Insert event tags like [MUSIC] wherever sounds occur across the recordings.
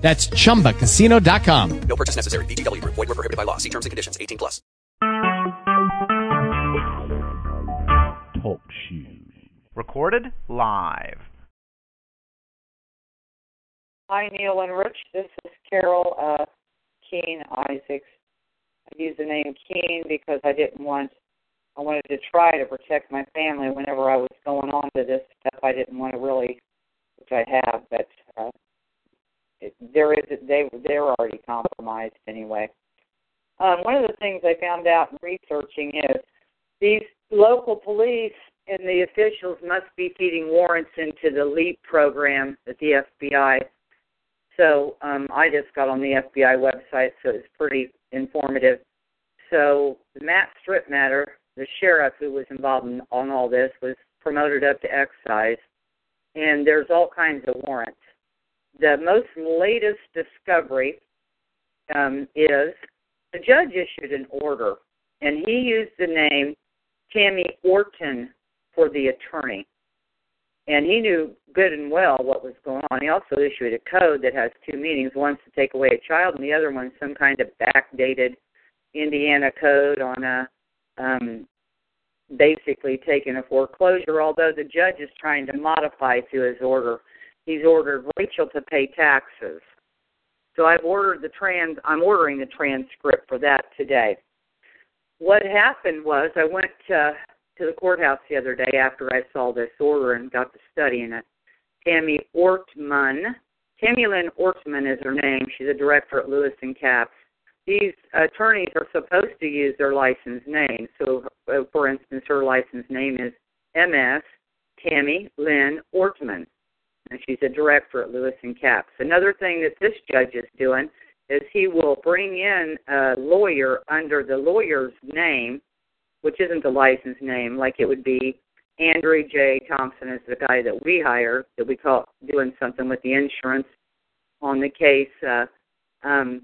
That's chumbacasino.com. No purchase necessary. VGW Group. Void were prohibited by law. See terms and conditions. 18 plus. Talk shoes. Recorded live. Hi, Neil and Rich. This is Carol uh, Keene Isaacs. I use the name Keene because I didn't want, I wanted to try to protect my family whenever I was going on to this stuff. I didn't want to really, which I have, but uh, it, there is they they're already compromised anyway. Um, one of the things I found out in researching is these local police and the officials must be feeding warrants into the LEEP program at the FBI. So um, I just got on the FBI website, so it's pretty informative. So Matt Strittmatter, the sheriff who was involved in, on all this, was promoted up to excise, and there's all kinds of warrants the most latest discovery um, is the judge issued an order, and he used the name Tammy Orton for the attorney. And he knew good and well what was going on. He also issued a code that has two meanings. One's to take away a child, and the other one's some kind of backdated Indiana code on a um, basically taking a foreclosure. Although the judge is trying to modify to his order he's ordered Rachel to pay taxes. So I've ordered the trans I'm ordering the transcript for that today. What happened was I went to to the courthouse the other day after I saw this order and got to studying it. Tammy Ortman, Tammy Lynn Ortman is her name. She's a director at Lewis and Kappes. These attorneys are supposed to use their license name. So, uh, for instance, her license name is MS Tammy Lynn Ortman and she's a director at Lewis and Kappes. Another thing that this judge is doing is he will bring in a lawyer under the lawyer's name, which isn't the license name, like it would be Andrew J. Thompson is the guy that we hire that we call doing something with the insurance on the case uh, um,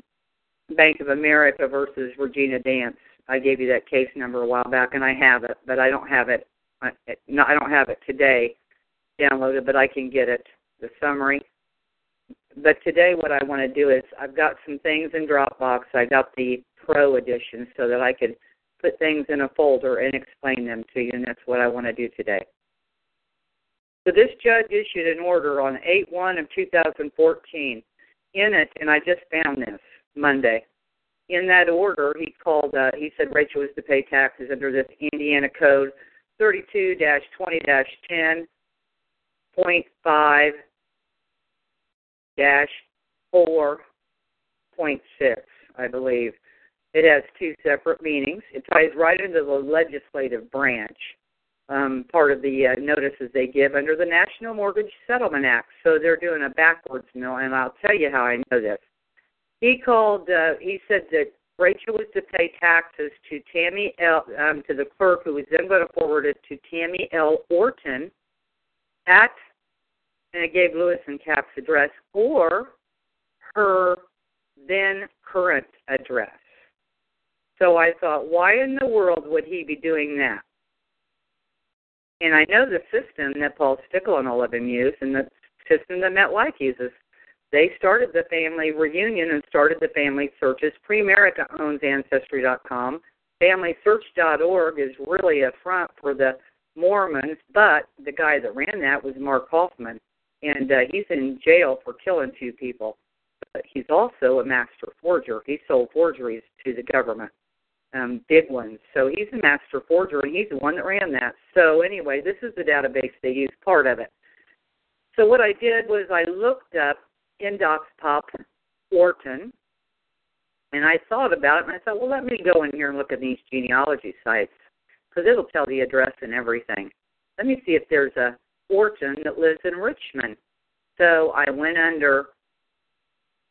Bank of America versus Regina Dance. I gave you that case number a while back, and I have it, but I don't have it. I, it, no, I don't have it today downloaded, but I can get it the summary. But today, what I want to do is I've got some things in Dropbox. I got the Pro edition so that I could put things in a folder and explain them to you, and that's what I want to do today. So this judge issued an order on 8-1 of 2014. In it, and I just found this Monday. In that order, he called. Uh, he said Rachel was to pay taxes under this Indiana Code 32-20-10.5 dash four point six, I believe. It has two separate meanings. It ties right into the legislative branch, um, part of the uh, notices they give under the National Mortgage Settlement Act. So they're doing a backwards mill, and I'll tell you how I know this. He called. Uh, he said that Rachel was to pay taxes to Tammy L. Um, to the clerk, who was then going to forward it to Tammy L. Orton at and it gave Lewis and Kappes' address or her then current address. So I thought, why in the world would he be doing that? And I know the system that Paul Stickle and all of them use, and the system that MetLife uses. They started the family reunion and started the family searches. Primerica owns Ancestry.com. FamilySearch.org is really a front for the Mormons, but the guy that ran that was Mark Hofmann and uh, he's in jail for killing two people. But he's also a master forger. He sold forgeries to the government, um, big ones. So he's a master forger, and he's the one that ran that. So anyway, this is the database they use, part of it. So what I did was I looked up in DocsPop Orton, and I thought about it, and I thought, well, let me go in here and look at these genealogy sites because it'll tell the address and everything. Let me see if there's a Orton that lives in Richmond. So I went under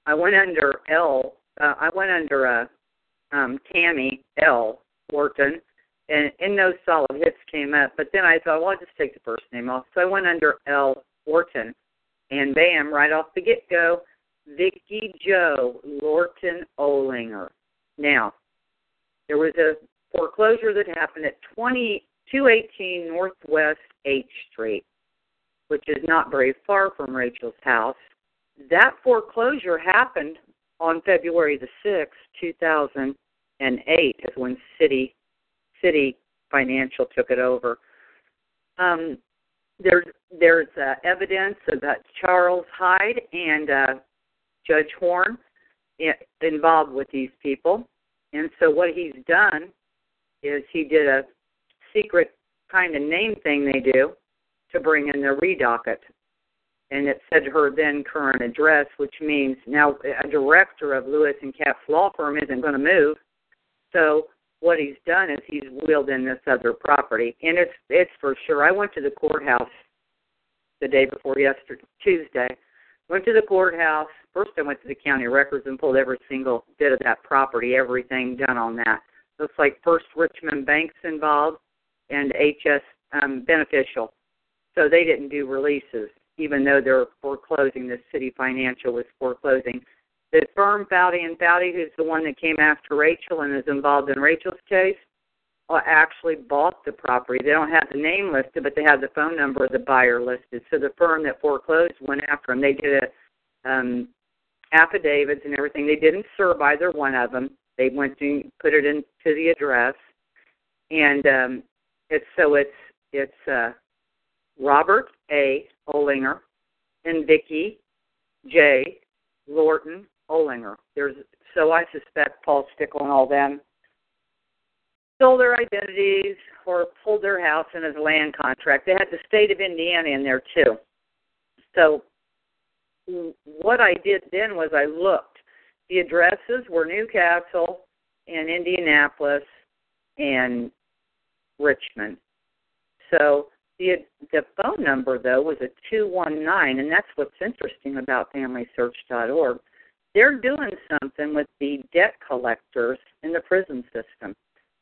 I went under L uh, I went under uh um, Tammy L. Orton, and, and no solid hits came up. But then I thought, well, I'll just take the first name off. So I went under L. Wharton, and bam, right off the get go, Vicky Joe Lorton Olinger. Now, there was a foreclosure that happened at 2218 Northwest H Street, which is not very far from Rachel's house. That foreclosure happened on February the 6th, 2008, is when City City Financial took it over. Um, there's there's uh, evidence that Charles Hyde and uh, Judge Horn involved with these people, and so what he's done is he did a secret kind of name thing they do to bring in the redocket, and it said her then current address, which means now a director of Lewis and Kappes law firm isn't going to move, so what he's done is he's wheeled in this other property, and it's it's for sure. I went to the courthouse the day before yesterday, Tuesday. Went to the courthouse. First, I went to the county records and pulled every single bit of that property, everything done on that. Looks like First Richmond Bank's involved and HS um, Beneficial. So they didn't do releases, even though they're foreclosing. The CitiFinancial was foreclosing. The firm Foutty and Foutty, who's the one that came after Rachel and is involved in Rachel's case, uh, actually bought the property. They don't have the name listed, but they have the phone number of the buyer listed. So the firm that foreclosed went after them. They did a um, affidavits and everything. They didn't serve either one of them. They went to put it into the address, and um, it's so it's it's uh, Robert A. Olinger and Vicki J. Lorton Olinger. There's so I suspect Paul Stickle and all them stole their identities or pulled their house and his land contract. They had the state of Indiana in there too. So what I did then was I looked. The addresses were Newcastle and Indianapolis and Richmond. So the the phone number though was a two one nine, and that's what's interesting about FamilySearch.org. They're doing something with the debt collectors in the prison system.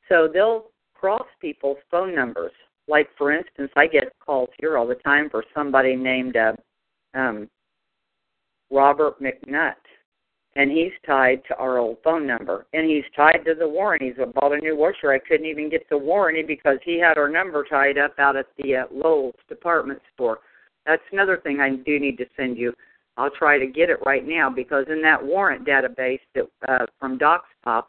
So they'll cross people's phone numbers. Like for instance, I get calls here all the time for somebody named uh, um, Robert McNutt, and he's tied to our old phone number, and he's tied to the warranty. He's bought a new washer. I couldn't even get the warranty because he had our number tied up out at the uh, Lowell's department store. That's another thing I do need to send you. I'll try to get it right now because in that warrant database that uh, from DocsPop,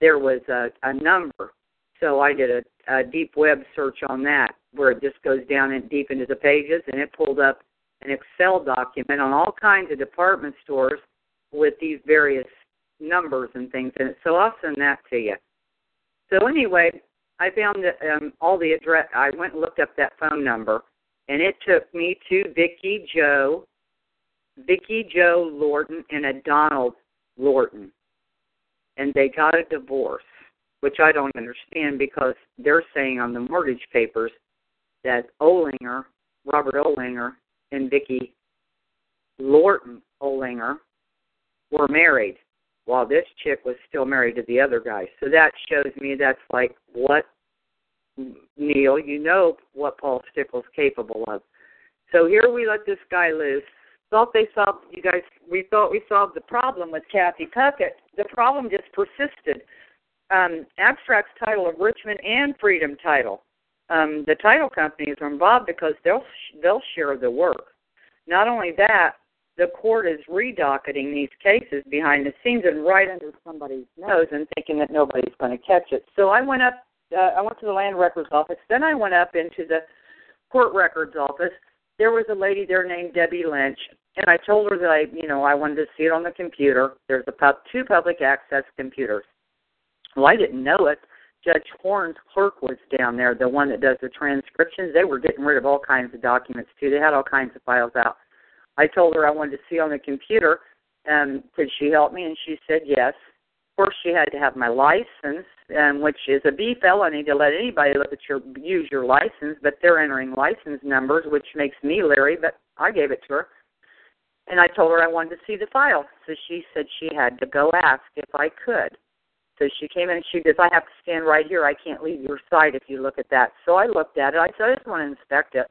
there was a, a number. So I did a, a deep web search on that where it just goes down in deep into the pages and it pulled up an Excel document on all kinds of department stores with these various numbers and things in it. So I'll send that to you. So anyway, I found that um, all the address. I went and looked up that phone number, and it took me to Vicky Joe, Vicky Joe Lorton, and a Donald Lorton and they got a divorce, which I don't understand because they're saying on the mortgage papers that Olinger, Robert Olinger, and Vicky Lorton Olinger were married while this chick was still married to the other guy. So that shows me that's like what Neil, you know what Paul Stickle's capable of. So here we let this guy loose thought they solved you guys we thought we solved the problem with Kathy Puckett. The problem just persisted. Um, Abstract's title of Richmond and Freedom title. Um, the title companies are involved because they'll they'll share the work. Not only that, the court is redocketing these cases behind the scenes and right under somebody's nose and thinking that nobody's going to catch it. So I went up. Uh, I went to the land records office. Then I went up into the court records office. There was a lady there named Debbie Lynch, and I told her that I, you know, I wanted to see it on the computer. There's a pub, two public access computers. Well, I didn't know it. Judge Horn's clerk was down there, the one that does the transcriptions. They were getting rid of all kinds of documents too. They had all kinds of files out. I told her I wanted to see on the computer. Um, could she help me? And she said yes. Of course, she had to have my license, um, which is a B felony to let anybody look at your use your license. But they're entering license numbers, which makes me leery. But I gave it to her. And I told her I wanted to see the file. So she said she had to go ask if I could. So she came in and she goes, I have to stand right here. I can't leave your side if you look at that. So I looked at it. I said, I just want to inspect it.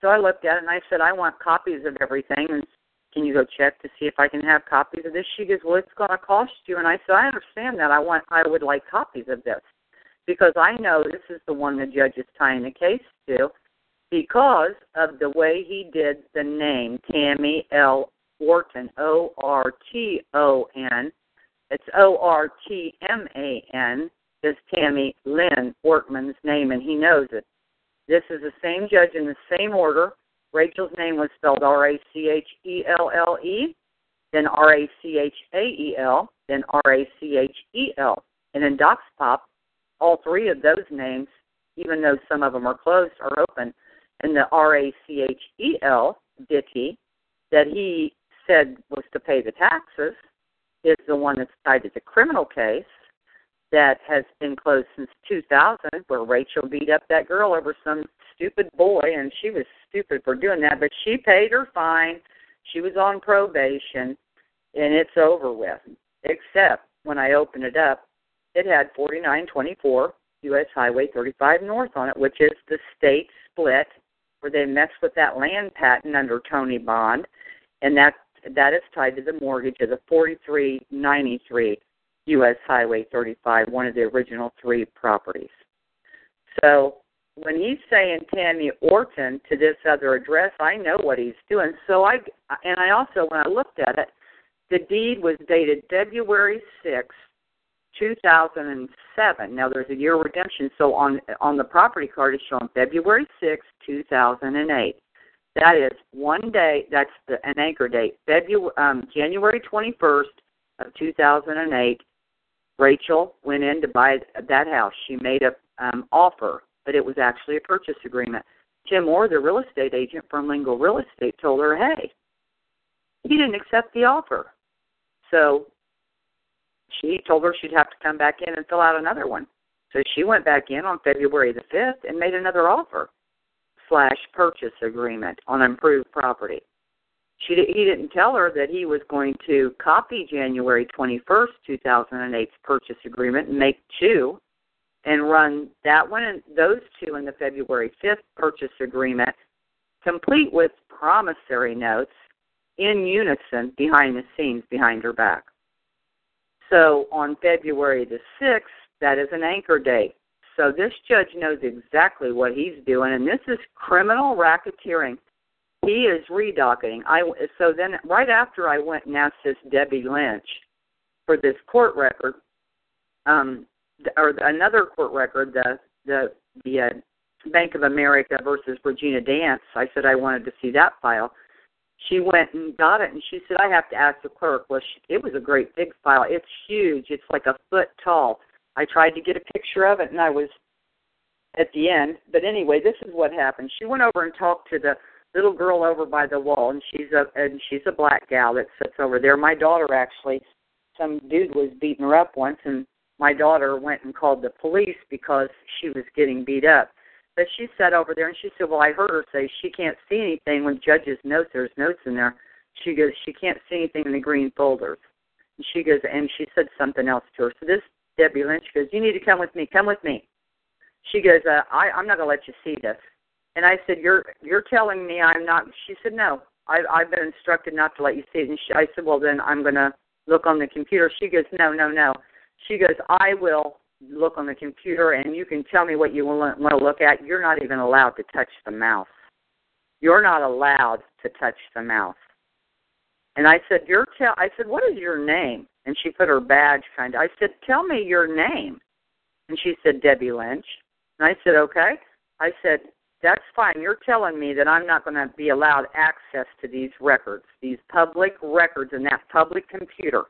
So I looked at it and I said, I want copies of everything. And can you go check to see if I can have copies of this? She goes, well, it's going to cost you. And I said, I understand that. I want, I would like copies of this because I know this is the one the judge is tying the case to because of the way he did the name Tammy L. Orton, O R T O N. It's O R T M A N. Is Tammy Lynn Ortman's name, and he knows it. This is the same judge in the same order. Rachel's name was spelled R A C H E L L E, then R A C H A E L, then R A C H E L. And in Docs Pop, all three of those names, even though some of them are closed, are open. And the R A C H E L, Dickey, that he said was to pay the taxes, is the one that's tied to the criminal case that has been closed since 2000, where Rachel beat up that girl over some stupid boy, and she was stupid for doing that, but she paid her fine. She was on probation, and it's over with. Except when I opened it up, it had 4924 U.S. Highway 35 North on it, which is the state split where they messed with that land patent under Tony Bond, and that that is tied to the mortgage of the 4393 U.S. Highway 35, one of the original three properties. So when he's saying Tammy Orton to this other address, I know what he's doing. So I and I also when I looked at it, the deed was dated February 6, 2007. Now there's a year redemption, so on on the property card it's showing February 6, 2008. That is one day. That's the, an anchor date. February, um, January 21st of 2008. Rachel went in to buy that house. She made a um, offer, but it was actually a purchase agreement. Tim Moore, the real estate agent from Lingo Real Estate, told her, "Hey, he didn't accept the offer." So she told her she'd have to come back in and fill out another one. So she went back in on February the 5th and made another offer slash purchase agreement on improved property. She he didn't tell her that he was going to copy January 21st, 2008's purchase agreement and make two and run that one and those two in the February 5th purchase agreement complete with promissory notes in unison behind the scenes behind her back. So on February the 6th, that is an anchor date. So this judge knows exactly what he's doing, and this is criminal racketeering. He is redocketing. I so then right after I went and asked this Debbie Lynch for this court record, um, or another court record, the the the uh, Bank of America versus Regina Dance. I said I wanted to see that file. She went and got it and she said i have to ask the clerk. Well she, it was a great big file. It's huge. It's like a foot tall. I tried to get a picture of it and i was at the end. But anyway this is what happened. She went over and talked to the little girl over by the wall and she's a and she's a black gal that sits over there my daughter actually some dude was beating her up once and my daughter went and called the police because she was getting beat up but she sat over there and she said, Well, I heard her say she can't see anything when judges notes, there's notes in there. She goes, She can't see anything in the green folders. And she goes, and she said something else to her. So this Debbie Lynch goes, You need to come with me, come with me. She goes, uh, I, I'm not gonna let you see this. And I said, You're you're telling me I'm not she said, No. I I've been instructed not to let you see it and she, I said, Well then I'm gonna look on the computer. She goes, No, no, no. She goes, I will look on the computer and you can tell me what you want to look at, you're not even allowed to touch the mouse. You're not allowed to touch the mouse. And I said, "You're tell." I said, "What is your name?" And she put her badge kind of. I said, "Tell me your name." And she said, "Debbie Lynch." And I said, "Okay." I said, "That's fine. You're telling me that I'm not going to be allowed access to these records, these public records, and that public computer."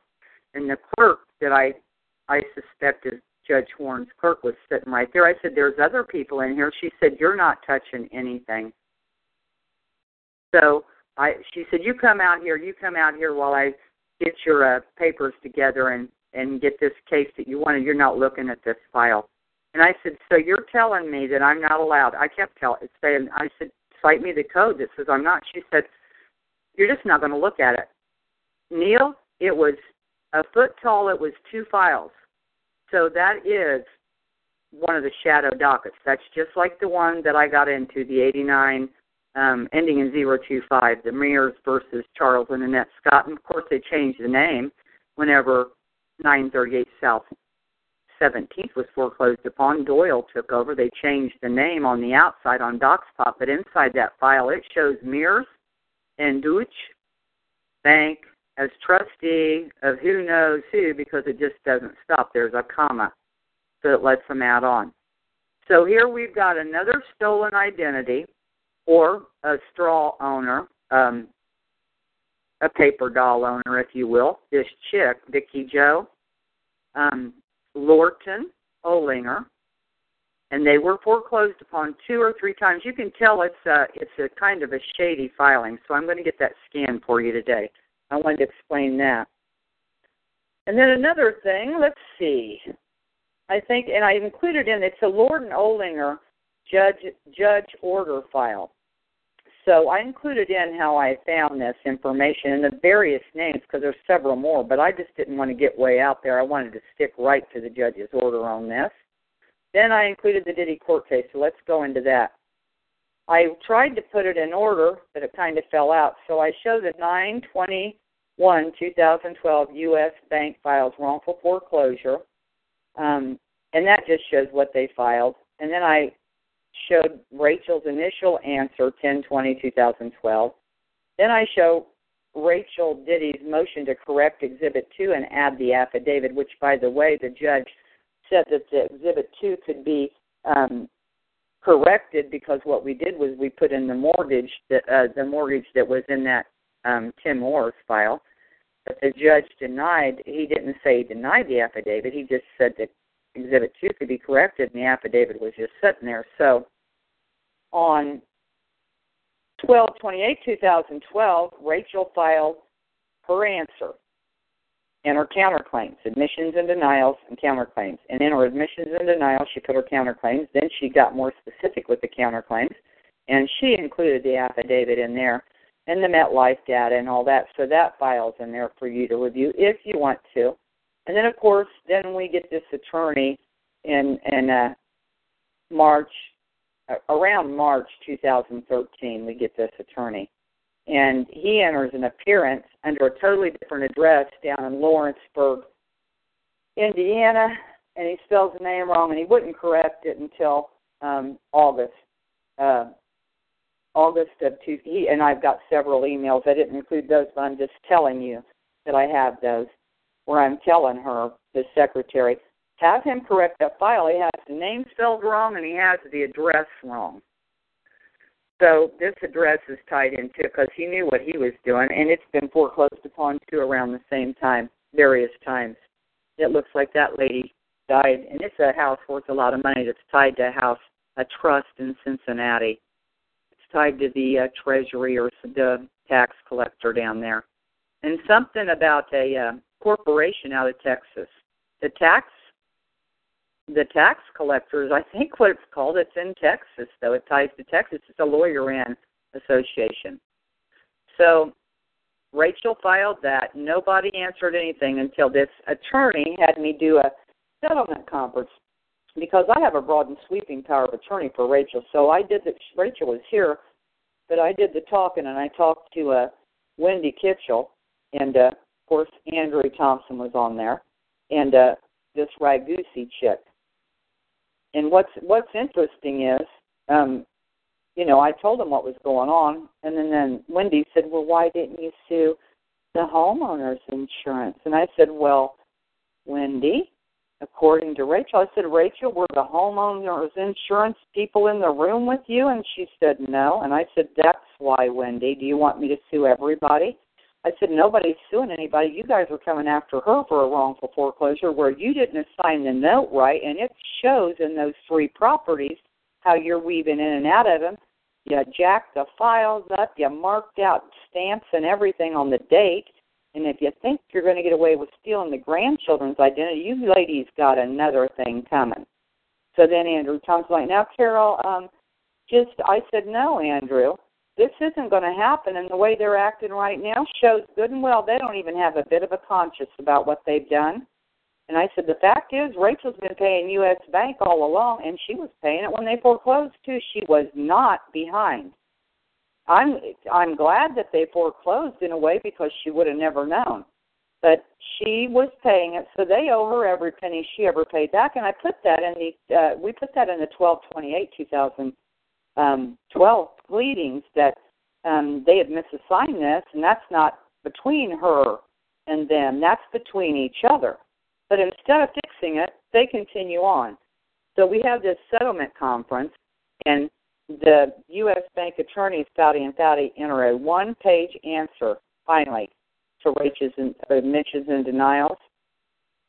And the clerk that I I suspect is Judge Horn's clerk was sitting right there. I said, There's other people in here. She said, You're not touching anything. So I she said, You come out here, you come out here while I get your uh, papers together and and get this case that you wanted. You're not looking at this file. And I said, So you're telling me that I'm not allowed I kept telling saying I said, Cite me the code that says I'm not. She said, You're just not gonna look at it. Neil, it was a foot tall, it was two files So that is one of the shadow dockets. That's just like the one that I got into, the 89 um, ending in 025, the Mears versus Charles and Annette Scott. And of course, they changed the name whenever 938 South 17th was foreclosed upon. Doyle took over. They changed the name on the outside on DocsPop, but inside that file, it shows Mears and Deutsche Bank as trustee of who knows who because it just doesn't stop. There's a comma, so it lets them add on. So here we've got another stolen identity or a straw owner, um, a paper doll owner, if you will. This chick, Vicky Joe, um, Lorton Olinger, and they were foreclosed upon two or three times. You can tell it's a it's a kind of a shady filing. So I'm going to get that scan for you today. I wanted to explain that. And then another thing, let's see. I think, and I included in it's a Lorton Olinger judge judge order file. So I included in how I found this information and the various names because there's several more, but I just didn't want to get way out there. I wanted to stick right to the judge's order on this. Then I included the Diddy court case, so let's go into that. I tried to put it in order, but it kind of fell out. So I show the 921 2012 U.S. Bank files wrongful foreclosure, um, and that just shows what they filed. And then I showed Rachel's initial answer, 10-20-2012. Then I show Rachel Diddy's motion to correct Exhibit 2 and add the affidavit, which, by the way, the judge said that the Exhibit 2 could be um, corrected because what we did was we put in the mortgage that uh, the mortgage that was in that um, Tim Morris file. But the judge denied. He didn't say he denied the affidavit. He just said that Exhibit 2 could be corrected, and the affidavit was just sitting there. So on 12 28 2012, Rachel filed her answer and her counterclaims, admissions and denials and counterclaims. And in her admissions and denials, she put her counterclaims. Then she got more specific with the counterclaims, and she included the affidavit in there and the MetLife data and all that. So that file's in there for you to review if you want to. And then, of course, then we get this attorney in in uh, March, uh, around March 2013. We get this attorney, and he enters an appearance under a totally different address down in Lawrenceburg, Indiana, and he spells the name wrong, and he wouldn't correct it until um, August. Uh, August of two. He and I've got several emails. I didn't include those, but I'm just telling you that I have those where I'm telling her, the secretary, have him correct that file. He has the name spelled wrong and he has the address wrong. So this address is tied into because he knew what he was doing, and it's been foreclosed upon too around the same time, various times. It looks like that lady died, and it's a house worth a lot of money that's tied to a house, a trust in Cincinnati. It's tied to the uh, Treasury or the tax collector down there, and something about a uh, corporation out of Texas. The tax the tax collectors, I think what it's called, it's in Texas, though it ties to Texas. It's a lawyer ran association. So Rachel filed that. Nobody answered anything until this attorney had me do a settlement conference because I have a broad and sweeping power of attorney for Rachel. So I did that. Rachel was here, but I did the talking and I talked to uh, Wendy Kitchell, and uh, course Andrew Thompson was on there, and uh, this Ragusi chick. And what's what's interesting is, um, you know, I told him what was going on, and then then Wendy said, "Well, why didn't you sue the homeowners insurance?" And I said, "Well, Wendy, according to Rachel, I said, Rachel, were the homeowners insurance people in the room with you? And she said, no. And I said, that's why, Wendy. Do you want me to sue everybody? I said, nobody's suing anybody. You guys are coming after her for a wrongful foreclosure where you didn't assign the note right, and it shows in those three properties how you're weaving in and out of them. You jacked the files up, you marked out stamps and everything on the date, and if you think you're going to get away with stealing the grandchildren's identity, you ladies got another thing coming. So then Andrew Tom's like, now Carol, um, just I said no, Andrew this isn't going to happen. And the way they're acting right now shows good and well they don't even have a bit of a conscience about what they've done. And I said, the fact is, Rachel's been paying U.S. Bank all along, and she was paying it when they foreclosed too. She was not behind. I'm I'm glad that they foreclosed in a way because she would have never known. But she was paying it, so they owe her every penny she ever paid back. And I put that in the uh, we put that in the twelve twenty eight two thousand um, twelve pleadings that um, they had misassigned this, and that's not between her and them. That's between each other. But instead of fixing it, they continue on. So we have this settlement conference, and the U.S. Bank attorneys, Foutty and Foutty, enter a one-page answer, finally, to Rachel's and, uh, Mitch's and denials.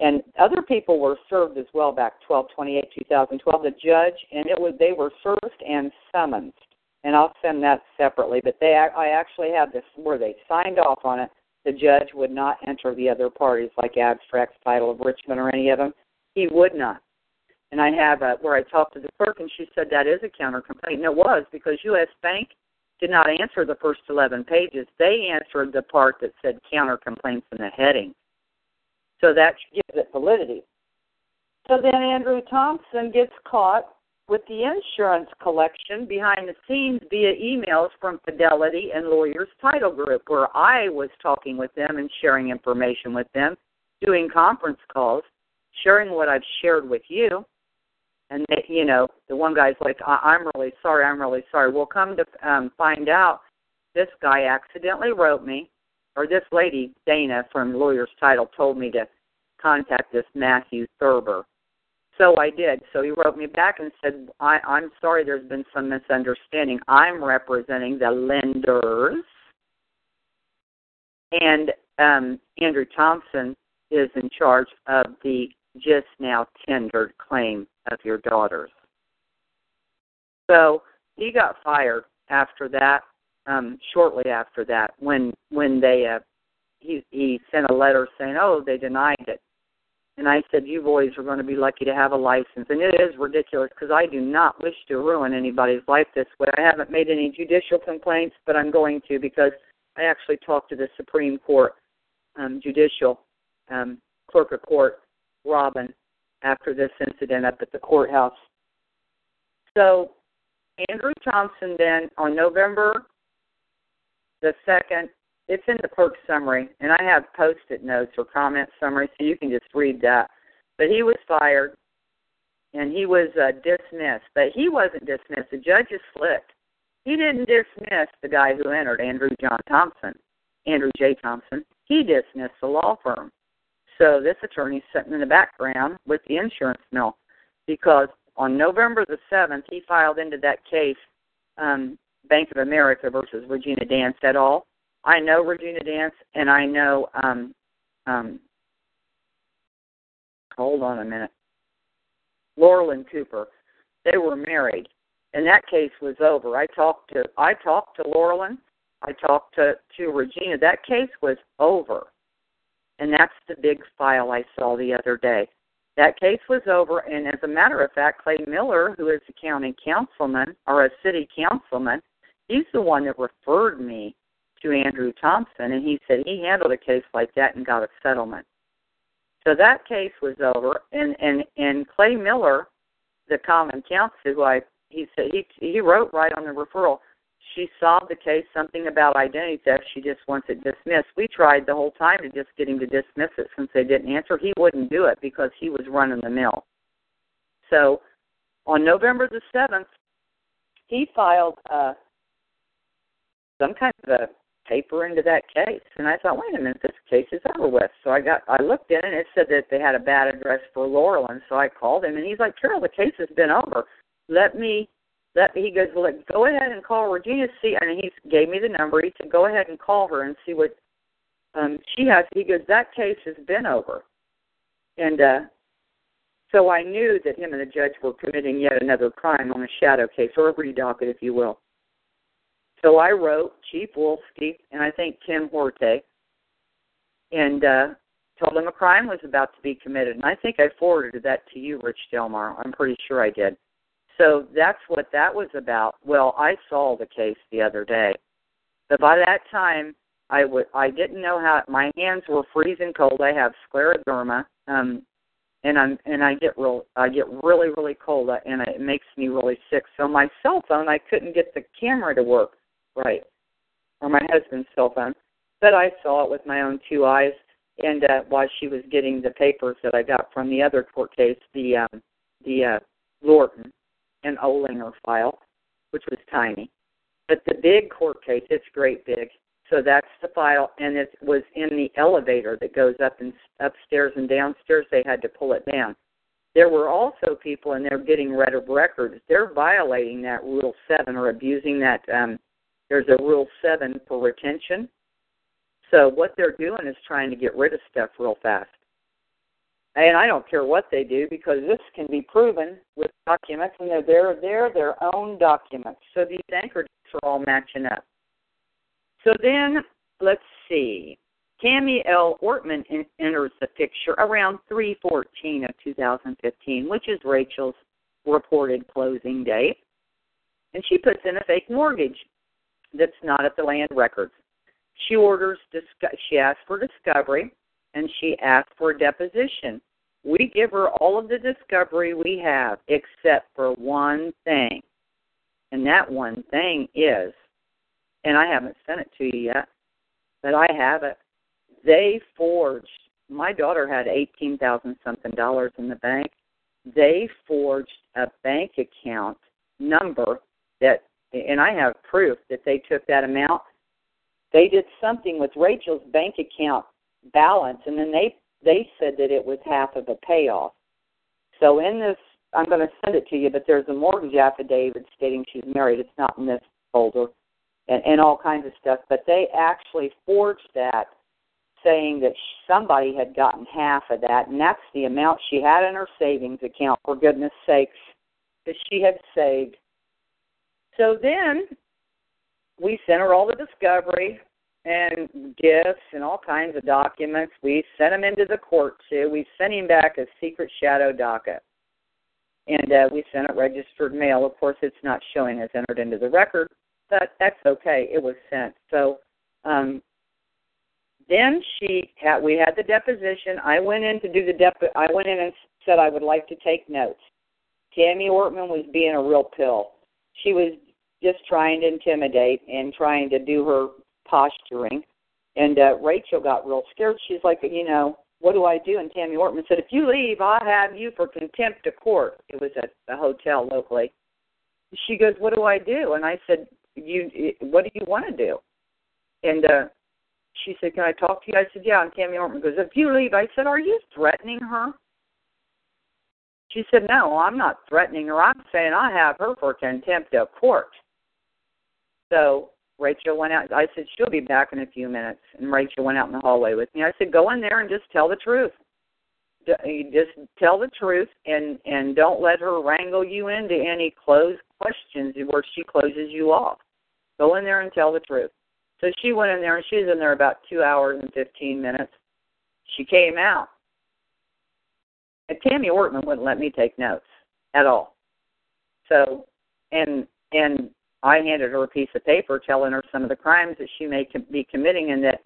And other people were served as well back 1228 2012 the judge and it was they were served and summoned and I'll send that separately but they I actually have this where they signed off on it the judge would not enter the other parties like abstracts, title of Richmond, or any of them. He would not. And I have a, where I talked to the clerk, and she said that is a counter complaint. And it was because U.S. Bank did not answer the first 11 pages. They answered the part that said counter complaints in the heading. So that gives it validity. So then Andrew Thompson gets caught with the insurance collection behind the scenes via emails from Fidelity and Lawyers Title Group, where I was talking with them and sharing information with them, doing conference calls, sharing what I've shared with you. And they, you know, the one guy's like, I- "I'm really sorry. I'm really sorry." We'll come to um, find out, this guy accidentally wrote me, or this lady Dana from Lawyers Title told me to contact this Matthew Thurber so I did. So he wrote me back and said, I, I'm sorry there's been some misunderstanding. I'm representing the lenders. And um, Andrew Thompson is in charge of the just now tendered claim of your daughters. So he got fired after that, um, shortly after that, when when they uh, he he sent a letter saying, oh, they denied it. And I said, You boys are going to be lucky to have a license. And it is ridiculous because I do not wish to ruin anybody's life this way. I haven't made any judicial complaints, but I'm going to because I actually talked to the Supreme Court um, judicial um, clerk of court, Robin, after this incident up at the courthouse. So Andrew Thompson then on November the 2nd, it's in the clerk summary, and I have post-it notes or comment summary, so you can just read that. But he was fired, and he was uh, dismissed. But he wasn't dismissed. The judge is slick. He didn't dismiss the guy who entered, Andrew John Thompson, Andrew J. Thompson. He dismissed the law firm. So this attorney's sitting in the background with the insurance mill because on November the 7th, he filed into that case um, Bank of America versus Regina Dance at all. I know Regina Dance, and I know. Um, um, hold on a minute. Laurel Cooper, they were married, and that case was over. I talked to I talked to Laurel, I talked to to Regina. That case was over, and that's the big file I saw the other day. That case was over, and as a matter of fact, Clay Miller, who is a county councilman or a city councilman, he's the one that referred me to Andrew Thompson, and he said he handled a case like that and got a settlement. So that case was over, and and and Clay Miller, the common council, who I he said he he wrote right on the referral. She solved the case, something about identity theft. She just wants it dismissed. We tried the whole time to just get him to dismiss it since they didn't answer. He wouldn't do it because he was running the mill. So on November the seventh, he filed uh, some kind of a paper into that case. And I thought, wait a minute, this case is over with. So I got, I looked in and it said that they had a bad address for Laurel, and so I called him, and he's like, Carol, the case has been over. Let me, let. He goes, well, go ahead and call Regina. See, and he gave me the number. He said, go ahead and call her and see what um she has. He goes, that case has been over, and uh so I knew that him and the judge were committing yet another crime on a shadow case, or a redocket, if you will. So I wrote Chief Wolski and I think Tim Horte and uh, told them a crime was about to be committed. And I think I forwarded that to you, Rich Delmar. I'm pretty sure I did. So that's what that was about. Well, I saw the case the other day. But by that time, I would I didn't know how my hands were freezing cold. I have scleroderma. Um, and I'm and I get real I get really really cold uh, and it makes me really sick. So my cell phone I couldn't get the camera to work right, or my husband's cell phone, but I saw it with my own two eyes. And uh, while she was getting the papers that I got from the other court case, the um, the uh, Lorton and Olinger file, which was tiny, but the big court case, it's great big. So that's the file, and it was in the elevator that goes up and upstairs and downstairs. They had to pull it down. There were also people in there getting rid of records. They're violating that Rule Seven or abusing that. Um, there's a Rule Seven for retention. So what they're doing is trying to get rid of stuff real fast. And I don't care what they do because this can be proven with documents, and they're they're, they're their own documents. So these anchor dates are all matching up. So then, let's see. Tammy L. Ortman in, enters the picture around 314 of 2015, which is Rachel's reported closing date. And she puts in a fake mortgage that's not at the land records. She orders, she asks for discovery, and she asks for a deposition. We give her all of the discovery we have except for one thing. And that one thing is and I haven't sent it to you yet, but I have it. They forged. My daughter had eighteen thousand something dollars in the bank. They forged a bank account number that, and I have proof that they took that amount. They did something with Rachel's bank account balance, and then they they said that it was half of a payoff. So in this, I'm going to send it to you, but there's a mortgage affidavit stating she's married. It's not in this folder and, and all kinds of stuff. But they actually forged that, saying that somebody had gotten half of that, and that's the amount she had in her savings account. For goodness sakes, that she had saved. So then we sent her all the discovery and gifts and all kinds of documents. We sent him into the court too. We sent him back a secret shadow docket. And uh, we sent it registered mail. Of course, it's not showing as entered into the record, but that's okay. It was sent. So um, then she had we had the deposition. I went in to do the dep. I went in and said I would like to take notes. Tammy Ortman was being a real pill. She was just trying to intimidate and trying to do her posturing. And uh, Rachel got real scared. She's like, you know, what do I do? And Tammy Ortman said, if you leave, I'll have you for contempt of court. It was at a hotel locally. She goes, what do I do? And I said, you what do you want to do? And uh she said, Can I talk to you? I said, Yeah, I'm Tammy Ortman. Goes, if you leave, I said, Are you threatening her? She said, No, I'm not threatening her. I'm saying I have her for contempt of court. So Rachel went out. I said, She'll be back in a few minutes. And Rachel went out in the hallway with me. I said, Go in there and just tell the truth. Uh, just tell the truth and and don't let her wrangle you into any closed questions where she closes you off. Go in there and tell the truth. So she went in there and she was in there about two hours and 15 minutes. She came out. And Tammy Ortman wouldn't let me take notes at all. So, and and I handed her a piece of paper telling her some of the crimes that she may be committing and that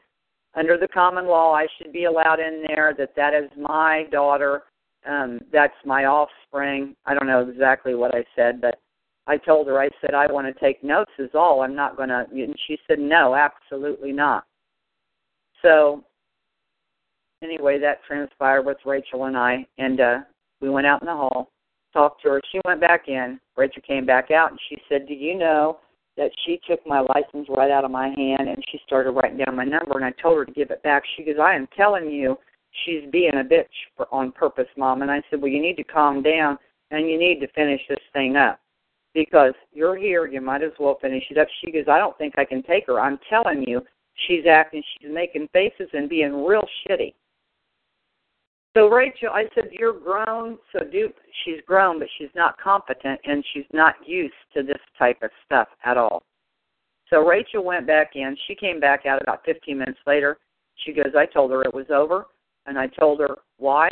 under the common law I should be allowed in there, that that is my daughter, um, that's my offspring. I don't know exactly what I said, but I told her, I said, I want to take notes, is all. I'm not going to. And she said, no, absolutely not. So, anyway, that transpired with Rachel and I, and uh, we went out in the hall, talked to her. She went back in. Rachel came back out, and she said, Do you know that she took my license right out of my hand and she started writing down my number? And I told her to give it back. She goes, I am telling you, she's being a bitch for, on purpose, Mom. And I said, Well, you need to calm down and you need to finish this thing up because you're here, you might as well finish it up. She goes, I don't think I can take her. I'm telling you, she's acting, she's making faces and being real shitty. So Rachel, I said, you're grown, so do she's grown, but she's not competent and she's not used to this type of stuff at all. So Rachel went back in. She came back out about 15 minutes later. She goes, I told her it was over, and I told her why,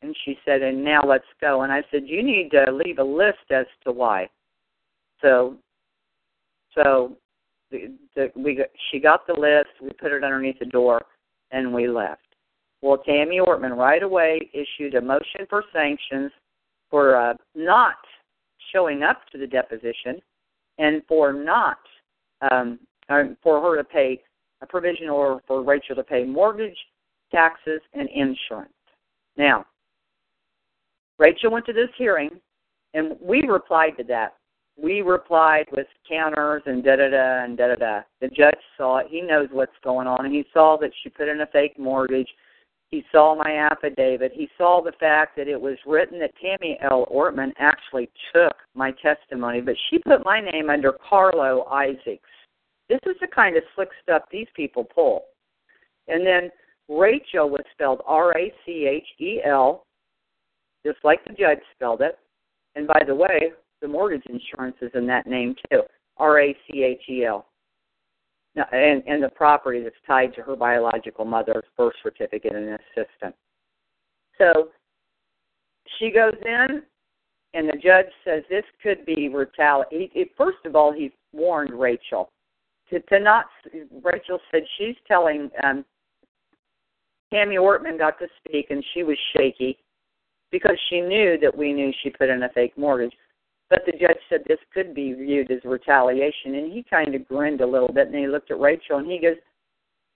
and she said, and now let's go. And I said, you need to leave a list as to why. So, so the, the, we she got the list. We put it underneath the door, and we left. Well, Tammy Ortman right away issued a motion for sanctions for uh, not showing up to the deposition and for not um, for her to pay a provision or for Rachel to pay mortgage, taxes, and insurance. Now, Rachel went to this hearing, and we replied to that. We replied with counters and da da da and da da da. The judge saw it. He knows what's going on, and he saw that she put in a fake mortgage. He saw my affidavit. He saw the fact that it was written that Tammy L. Orton actually took my testimony, but she put my name under Carol Isaacs. This is the kind of slick stuff these people pull. And then Rachel was spelled R A C H E L, just like the judge spelled it. And by the way, the mortgage insurance is in that name too, R A C H E L. And, and the property that's tied to her biological mother's birth certificate and assistant. So she goes in, and the judge says this could be retaliation. First of all, he warned Rachel to, to not. Rachel said she's telling um, Tammy Orton got to speak, and she was shaky because she knew that we knew she put in a fake mortgage. But the judge said this could be viewed as retaliation, and he kind of grinned a little bit, and he looked at Rachel, and he goes,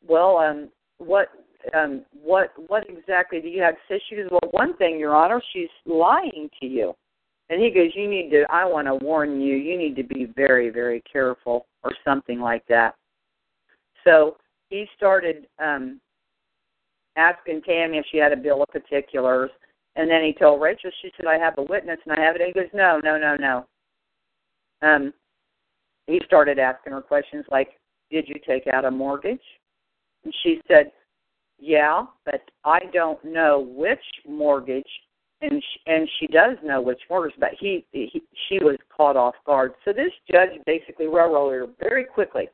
"Well, um, what, um, what, what exactly do you have to say?" She goes, "Well, one thing, Your Honor, she's lying to you." And he goes, "You need to. I want to warn you. You need to be very, very careful, or something like that." So he started um, asking Tammy if she had a bill of particulars, and then he told Rachel, she said, I have a witness and I have it. And he goes, No, no, no, no. Um, he started asking her questions like, Did you take out a mortgage? And she said, Yeah, but I don't know which mortgage. And she, and she does know which mortgage, but he, he she was caught off guard. So this judge basically railroaded her very quickly.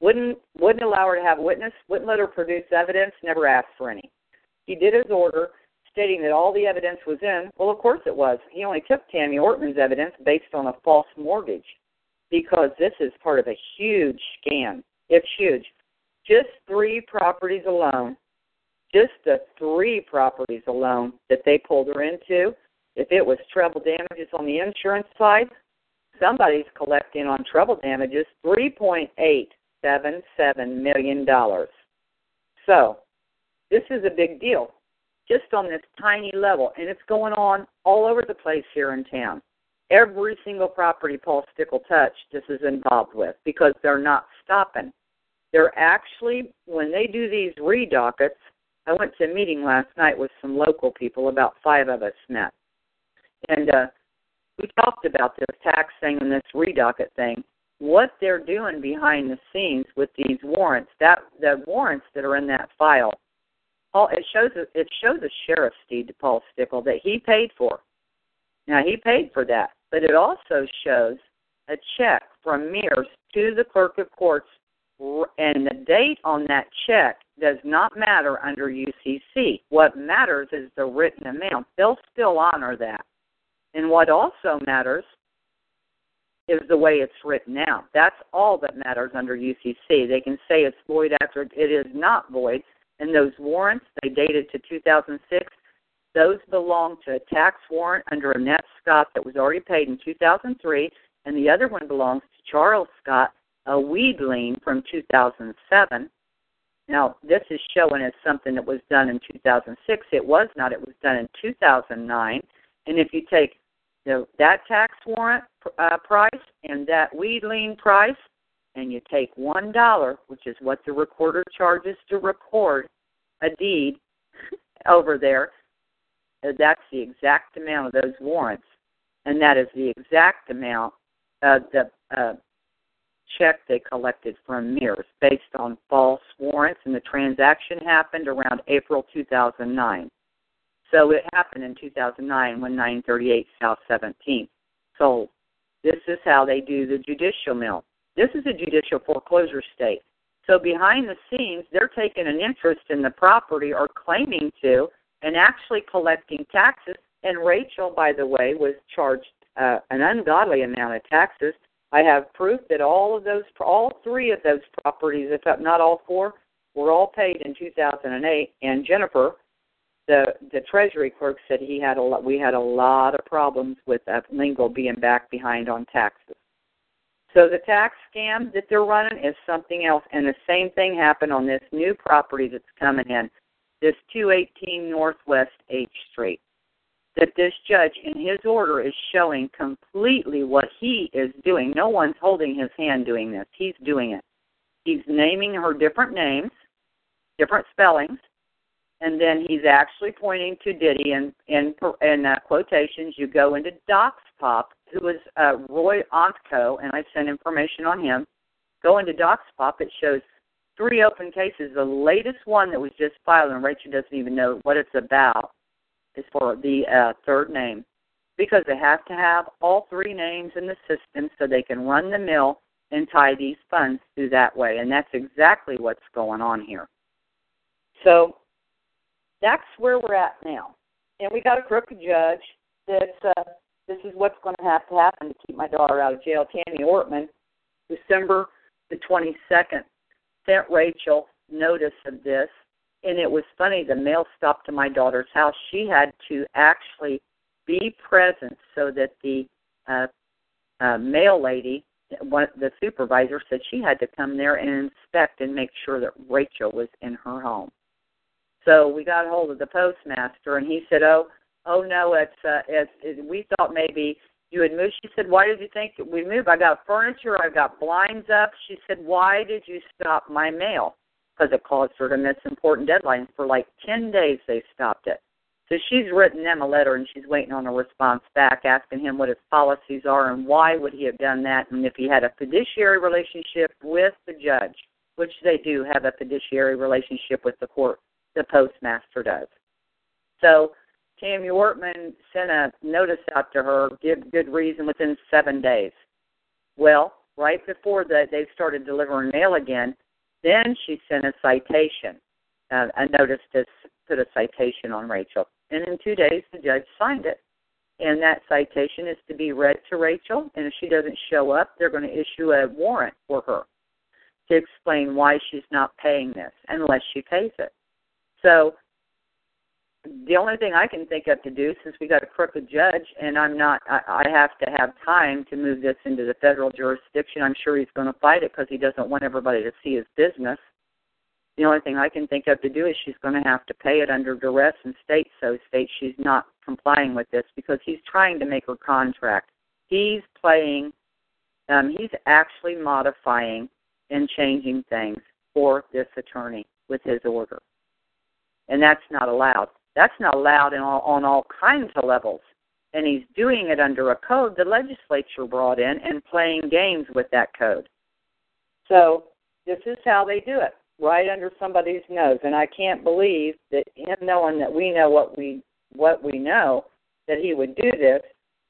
Wouldn't wouldn't allow her to have a witness, wouldn't let her produce evidence, never asked for any. He did his order stating that all the evidence was in. Well, of course it was. He only took Tammy Orton's evidence based on a false mortgage because this is part of a huge scam. It's huge. Just three properties alone, just the three properties alone that they pulled her into, if it was treble damages on the insurance side, somebody's collecting on treble damages $3.877 million. So, this is a big deal just on this tiny level, and it's going on all over the place here in town. Every single property Paul Stickle touched, this is involved with because they're not stopping. They're actually, when they do these redockets, I went to a meeting last night with some local people, about five of us met. And uh, we talked about this tax thing and this redocket thing. What they're doing behind the scenes with these warrants, that the warrants that are in that file, Paul, it shows it shows a sheriff's deed to Paul Stickle that he paid for. Now he paid for that, but it also shows a check from Mears to the clerk of courts, and the date on that check does not matter under UCC. What matters is the written amount. They'll still honor that. And what also matters is the way it's written out. That's all that matters under UCC. They can say it's void after it is not void and those warrants, they dated to 2006. Those belong to a tax warrant under Annette Scott that was already paid in 2003, and the other one belongs to Charles Scott, a weed lien from 2007. Now, this is showing as something that was done in 2006. It was not. It was done in 2009. And if you take the, that tax warrant uh, price and that weed lien price, and you take one dollar, which is what the recorder charges to record a deed [LAUGHS] over there, uh, that's the exact amount of those warrants, and that is the exact amount of the uh, check they collected from Mears based on false warrants, and the transaction happened around April 2009. So it happened in 2009 when 938 South 17th sold. This is how they do the judicial mill. This is a judicial foreclosure state. So behind the scenes, they're taking an interest in the property or claiming to and actually collecting taxes. And Rachel, by the way, was charged uh, an ungodly amount of taxes. I have proof that all of those, all three of those properties, if not all four, were all paid in 2008, and Jennifer, the the Treasury clerk, said he had a lot. We had a lot of problems with uh, Lingo being back behind on taxes. So the tax scam that they're running is something else, and the same thing happened on this new property that's coming in, this 218 Northwest H Street. That this judge, in his order, is showing completely what he is doing. No one's holding his hand doing this. He's doing it. He's naming her different names, different spellings, and then he's actually pointing to Diddy in in, in uh, quotations. You go into DocsPop, who is uh, Roy Ontko, and I sent information on him. Go into DocsPop. It shows three open cases. The latest one that was just filed, and Rachel doesn't even know what it's about, is for the uh, third name because they have to have all three names in the system so they can run the mill and tie these funds through that way. And that's exactly what's going on here. So that's where we're at now. And we got a crooked judge that's uh, this is what's going to have to happen to keep my daughter out of jail. Tammy Orton, December the 22nd, sent Rachel notice of this, and it was funny. The mail stopped to my daughter's house. She had to actually be present so that the uh, uh, mail lady, one, the supervisor, said she had to come there and inspect and make sure that Rachel was in her home. So we got hold of the postmaster, and he said, "Oh, oh no, it's uh, it's it, we thought maybe you had moved." She said, "Why did you think we moved? I got furniture, I got blinds up." She said, "Why did you stop my mail?" Because it caused her to miss important deadlines for like ten days. They stopped it. So she's written them a letter, and she's waiting on a response back, asking him what his policies are and why would he have done that, and if he had a fiduciary relationship with the judge, which they do have a fiduciary relationship with the court the postmaster does. So Tammy Orton sent a notice out to her, give good reason within seven days. Well, right before that they started delivering mail again, then she sent a citation, uh, a notice to put a citation on Rachel. And in two days, the judge signed it. And that citation is to be read to Rachel. And if she doesn't show up, they're going to issue a warrant for her to explain why she's not paying this unless she pays it. So the only thing I can think of to do, since we got a crooked judge, and I'm not, I, I have to have time to move this into the federal jurisdiction. I'm sure he's going to fight it because he doesn't want everybody to see his business. The only thing I can think of to do is she's going to have to pay it under duress and state so state she's not complying with this because he's trying to make her contract. He's playing, um, he's actually modifying and changing things for this attorney with his order and that's not allowed. That's not allowed all, on all kinds of levels. And he's doing it under a code the legislature brought in and playing games with that code. So this is how they do it, right under somebody's nose. And I can't believe that him knowing that we know what we what we know, that he would do this.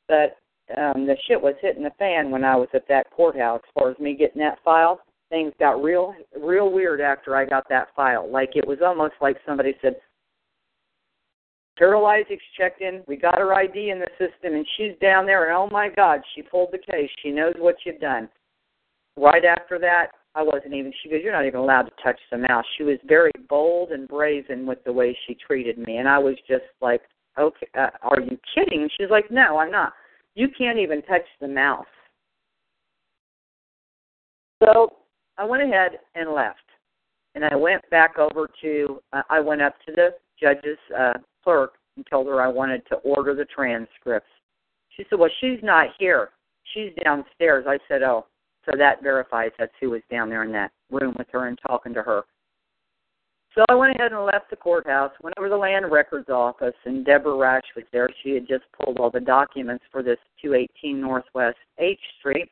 But um, the shit was hitting the fan when I was at that courthouse. As far as me getting that file, things got real real weird after I got that file. Like it was almost like somebody said, Isaacs checked in, we got her ID in the system and she's down there and oh my God, she pulled the case. She knows what you've done. Right after that, I wasn't even she goes, You're not even allowed to touch the mouse. She was very bold and brazen with the way she treated me and I was just like, Okay, uh, are you kidding? She's like, No, I'm not. You can't even touch the mouse. So I went ahead and left. And I went back over to, uh, I went up to the judge's uh, clerk and told her I wanted to order the transcripts. She said, Well, she's not here. She's downstairs. I said, Oh, so that verifies that's who was down there in that room with her and talking to her. So I went ahead and left the courthouse, went over to the land records office, and Deborah Rash was there. She had just pulled all the documents for this 218 Northwest H Street.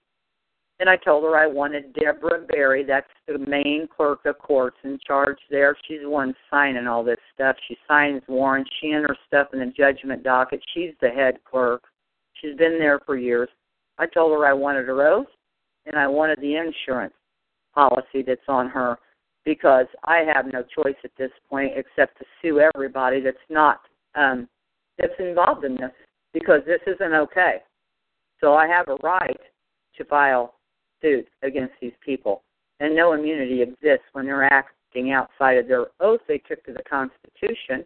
And I told her I wanted Deborah Berry, that's the main clerk of courts in charge there. She's the one signing all this stuff. She signs warrants. She enters stuff in the judgment docket. She's the head clerk. She's been there for years. I told her I wanted her oath and I wanted the insurance policy that's on her because I have no choice at this point except to sue everybody that's not um that's involved in this because this isn't okay. So I have a right to file suit against these people. And no immunity exists when they're acting outside of their oath they took to the Constitution,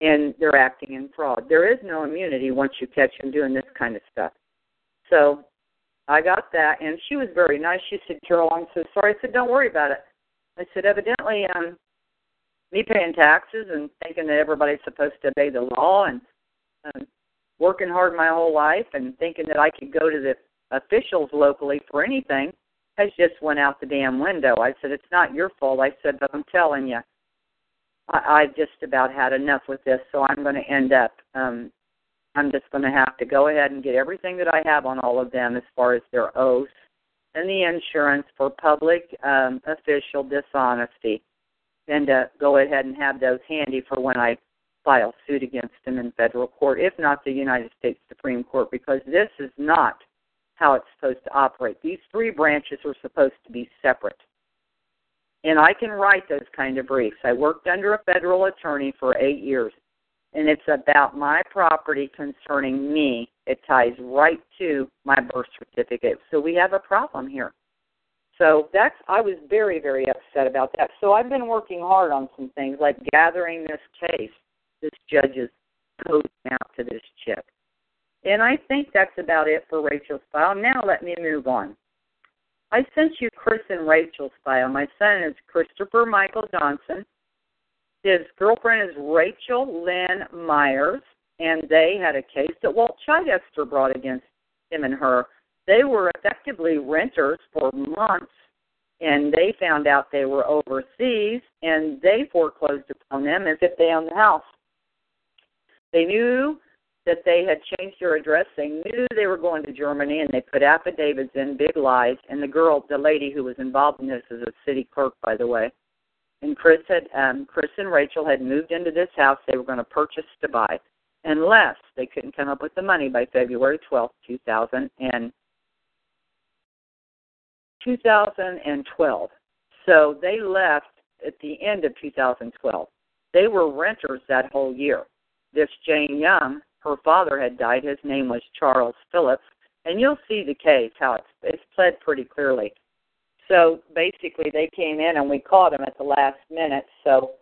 and they're acting in fraud. There is no immunity once you catch them doing this kind of stuff. So I got that, and she was very nice. She said, Carol, I'm so sorry. I said, don't worry about it. I said, evidently, um, me paying taxes and thinking that everybody's supposed to obey the law and um, working hard my whole life and thinking that I could go to the officials locally for anything has just went out the damn window. I said, it's not your fault. I said, but I'm telling you, I, I've just about had enough with this, so I'm going to end up, um, I'm just going to have to go ahead and get everything that I have on all of them as far as their oaths and the insurance for public um, official dishonesty, and to go ahead and have those handy for when I file suit against them in federal court, if not the United States Supreme Court, because this is not how it's supposed to operate. These three branches are supposed to be separate. And I can write those kind of briefs. I worked under a federal attorney for eight years, and it's about my property concerning me. It ties right to my birth certificate. So we have a problem here. So that's I was very very upset about that. So I've been working hard on some things like gathering this case, this judge's code out to this chick. And I think that's about it for Rachel's file. Now let me move on. I sent you Chris and Rachel's file. My son is Christopher Michael Johnson. His girlfriend is Rachel Lynn Myers, and they had a case that Walt Chidester brought against him and her. They were effectively renters for months, and they found out they were overseas, and they foreclosed upon them as if they owned the house. They knew that they had changed their address. They knew they were going to Germany, and they put affidavits in, big lies. And the girl, the lady who was involved in this, is a city clerk, by the way. And Chris had, um, Chris and Rachel had moved into this house they were going to purchase to buy, unless they couldn't come up with the money by February twelfth, two thousand and 2012. So they left at the end of 2012. They were renters that whole year. This Jane Young her father had died. His name was Charles Phillips, and you'll see the case how it's it's pled pretty clearly. So basically, they came in and we caught them at the last minute. So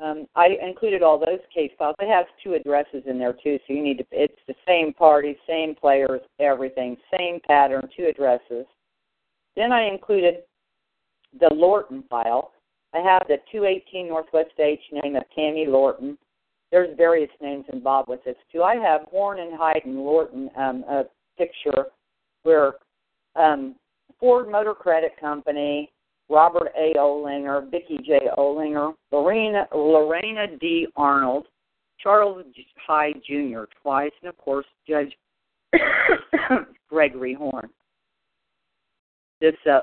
um, I included all those case files. It has two addresses in there too, so you need to. It's the same party, same players, everything, same pattern, two addresses. Then I included the Lorton file. I have the 218 Northwest H name of Tammy Lorton there's various names involved with this too. I have Horn and Hyde and Lorton um, a picture where um, Ford Motor Credit Company, Robert A. Olinger, Vicki J. Olinger, Lorena Lorena D. Arnold, Charles Hyde Jr. twice, and of course Judge [COUGHS] Gregory Horn. This uh,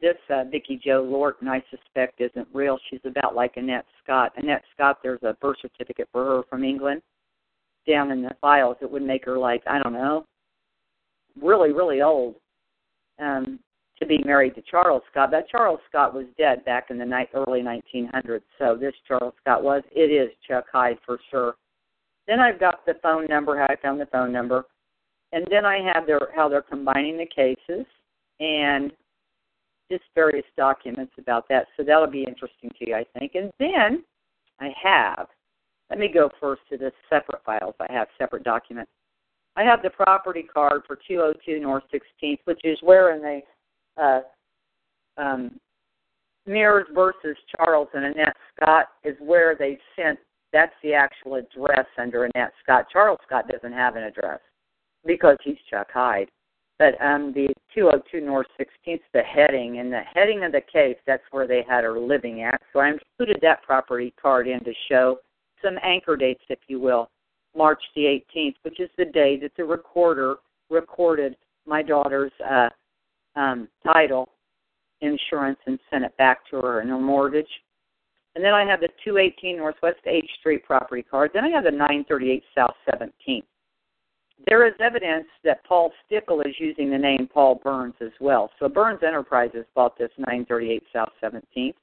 this uh, Vicki Jo Lorton, I suspect, isn't real. She's about like Annette Scott. Annette Scott, there's a birth certificate for her from England down in the files. It would make her like I don't know, really really old um, to be married to Charles Scott. But Charles Scott was dead back in the night, early 1900s. So this Charles Scott was. It is Chuck Hyde for sure. Then I've got the phone number. How I found the phone number, and then I have their how they're combining the cases and just various documents about that. So that'll be interesting to you, I think. And then I have, let me go first to the separate files. I have separate documents. I have the property card for 202 North 16th, which is where in the uh, um, Mears versus Charles and Annette Scott is where they sent. That's the actual address under Annette Scott. Charles Scott doesn't have an address because he's Chuck Hyde. But um, the 202 North 16th, the heading, and the heading of the case, that's where they had her living at. So I included that property card in to show some anchor dates, if you will. March the 18th, which is the day that the recorder recorded my daughter's uh, um, title insurance and sent it back to her in her mortgage. And then I have the 218 Northwest H Street property card. Then I have the 938 South 17th. There is evidence that Paul Stickle is using the name Paul Burns as well. So Burns Enterprises bought this 938 South 17th.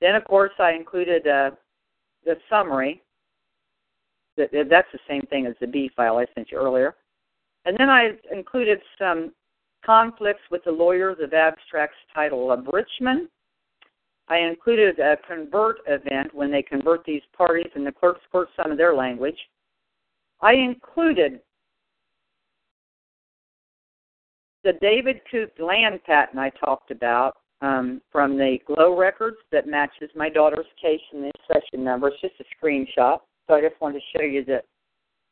Then, of course, I included uh, the summary. That's the same thing as the B file I sent you earlier. And then I included some conflicts with the lawyers of Abstract's title of Richmond I included a convert event when they convert these parties and the clerks quote some of their language. I included the David Coop land patent I talked about um, from the GLO records that matches my daughter's case and the session number. It's just a screenshot. So I just wanted to show you that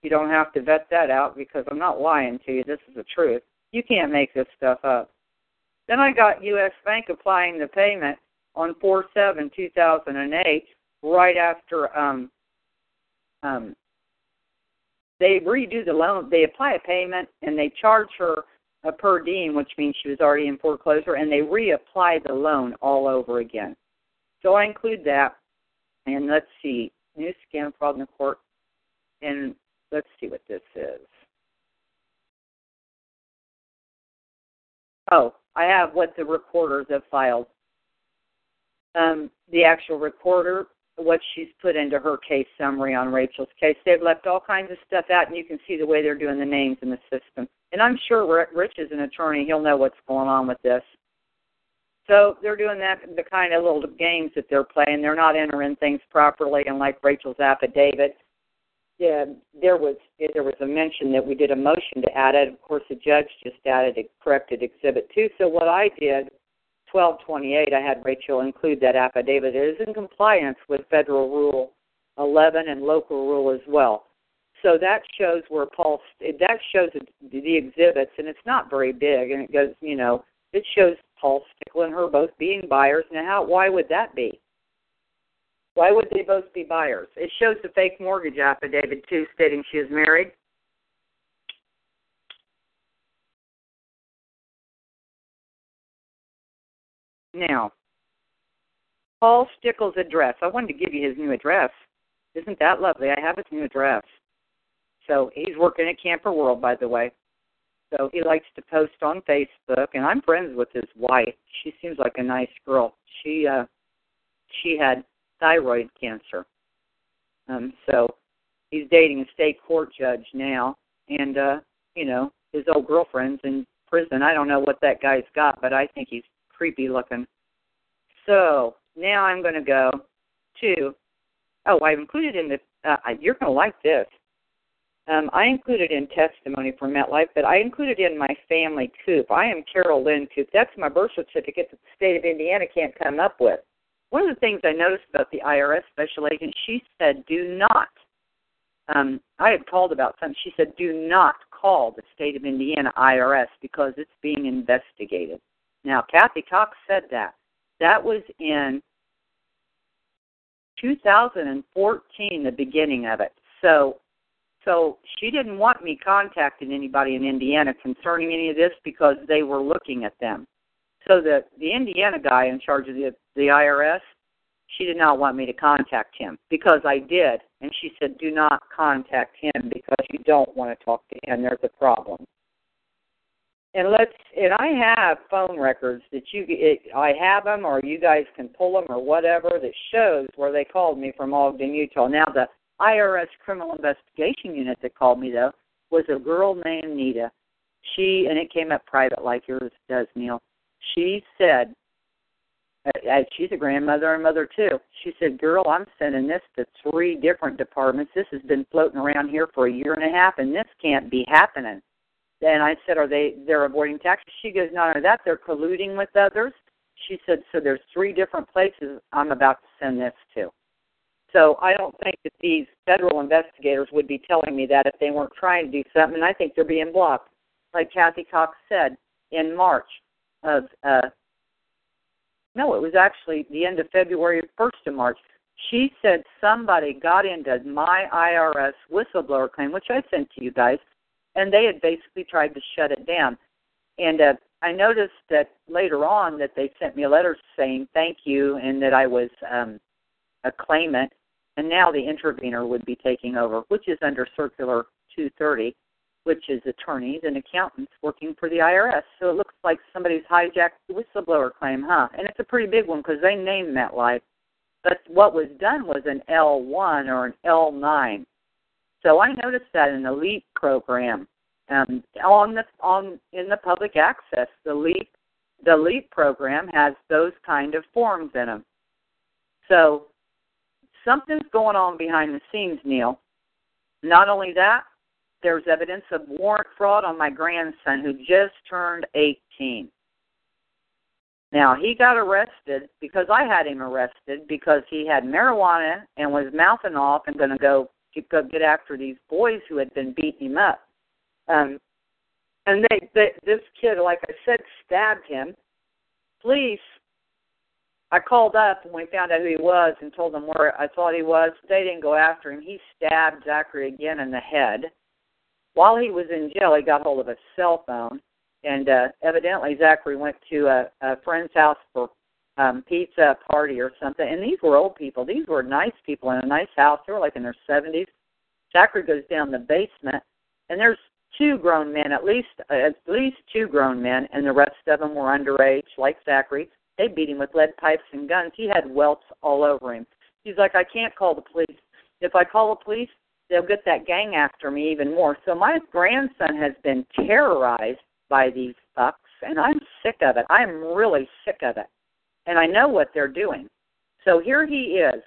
you don't have to vet that out because I'm not lying to you. This is the truth. You can't make this stuff up. Then I got U.S. Bank applying the payment on 4 7 2008, right after um, um, they redo the loan. They apply a payment and they charge her a per diem, which means she was already in foreclosure, and they reapply the loan all over again. So I include that. And let's see, new scam fraud in the court. And let's see what this is. Oh, I have what the recorders have filed. Um, the actual recorder, what she's put into her case summary on Rachel's case. They've left all kinds of stuff out, and you can see the way they're doing the names in the system. And I'm sure Rich is an attorney; he'll know what's going on with this. So they're doing that the kind of little games that they're playing. They're not entering things properly, and like Rachel's affidavit, yeah, there was there was a mention that we did a motion to add it. Of course, the judge just added a corrected Exhibit Two. So what I did, twelve twenty eight, I had Rachel include that affidavit. It is in compliance with Federal Rule eleven and local rule as well. So that shows where Paul that shows the exhibits, and it's not very big, and it goes, you know, it shows Paul Stickle and her both being buyers. Now, how? Why would that be? Why would they both be buyers? It shows the fake mortgage affidavit too, stating she is married. Now, Paul Stickle's address. I wanted to give you his new address. Isn't that lovely? I have his new address. So he's working at Camper World, by the way. So he likes to post on Facebook, and I'm friends with his wife. She seems like a nice girl. She uh, she had thyroid cancer. Um, so he's dating a state court judge now, and uh, you know his old girlfriend's in prison. I don't know what that guy's got, but I think he's creepy looking. So now I'm going to go to. Oh, I've included in the. Uh, you're going to like this. Um, I included in testimony for MetLife, but I included in my family Coop. I am Carol Lynn Coop. That's my birth certificate that the state of Indiana can't come up with. One of the things I noticed about the IRS special agent, she said, do not. Um, I had called about something. She said, do not call the state of Indiana IRS because it's being investigated. Now, Kathy Cox said that. That was in 2014, the beginning of it. So so she didn't want me contacting anybody in Indiana concerning any of this because they were looking at them. So the the Indiana guy in charge of the the IRS, she did not want me to contact him because I did, and she said, "Do not contact him because you don't want to talk to him. There's a problem." And let's and I have phone records that you it, I have them or you guys can pull them or whatever that shows where they called me from Ogden, Utah. Now the IRS criminal investigation unit that called me though was a girl named Nita. She and it came up private like yours does, Neil. She said, uh, she's a grandmother and mother too. She said, "Girl, I'm sending this to three different departments. This has been floating around here for a year and a half, and this can't be happening." Then I said, "Are they? They're avoiding taxes?" She goes, "Not only that, they're colluding with others." She said, "So there's three different places I'm about to send this to." So I don't think that these federal investigators would be telling me that if they weren't trying to do something. And I think they're being blocked, like Kathy Cox said in March of. uh No, it was actually the end of February, first of March. She said somebody got into my IRS whistleblower claim, which I sent to you guys, and they had basically tried to shut it down. And uh, I noticed that later on that they sent me a letter saying thank you and that I was um, a claimant and now the intervener would be taking over, which is under Circular 230, which is attorneys and accountants working for the IRS. So it looks like somebody's hijacked the whistleblower claim, huh? And it's a pretty big one because they named that MetLife. But what was done was an L1 or an L9. So I noticed that in the LEEP program, um, on the on in the public access, the LEEP the LEEP program has those kind of forms in them. So something's going on behind the scenes, Neil. Not only that, there's evidence of warrant fraud on my grandson who just turned 18. Now, he got arrested because I had him arrested because he had marijuana and was mouthing off and going to go go get after these boys who had been beating him up. Um, and they, they, this kid, like I said, stabbed him. Police I called up when we found out who he was and told them where I thought he was. They didn't go after him. He stabbed Zachary again in the head. While he was in jail, he got hold of a cell phone, and uh, evidently Zachary went to a, a friend's house for um, pizza party or something. And these were old people. These were nice people in a nice house. They were like in their seventies. Zachary goes down the basement, and there's two grown men, at least at least two grown men, and the rest of them were underage, like Zachary. They beat him with lead pipes and guns. He had welts all over him. He's like, I can't call the police. If I call the police, they'll get that gang after me even more. So my grandson has been terrorized by these fucks, and I'm sick of it. I'm really sick of it. And I know what they're doing. So here he is.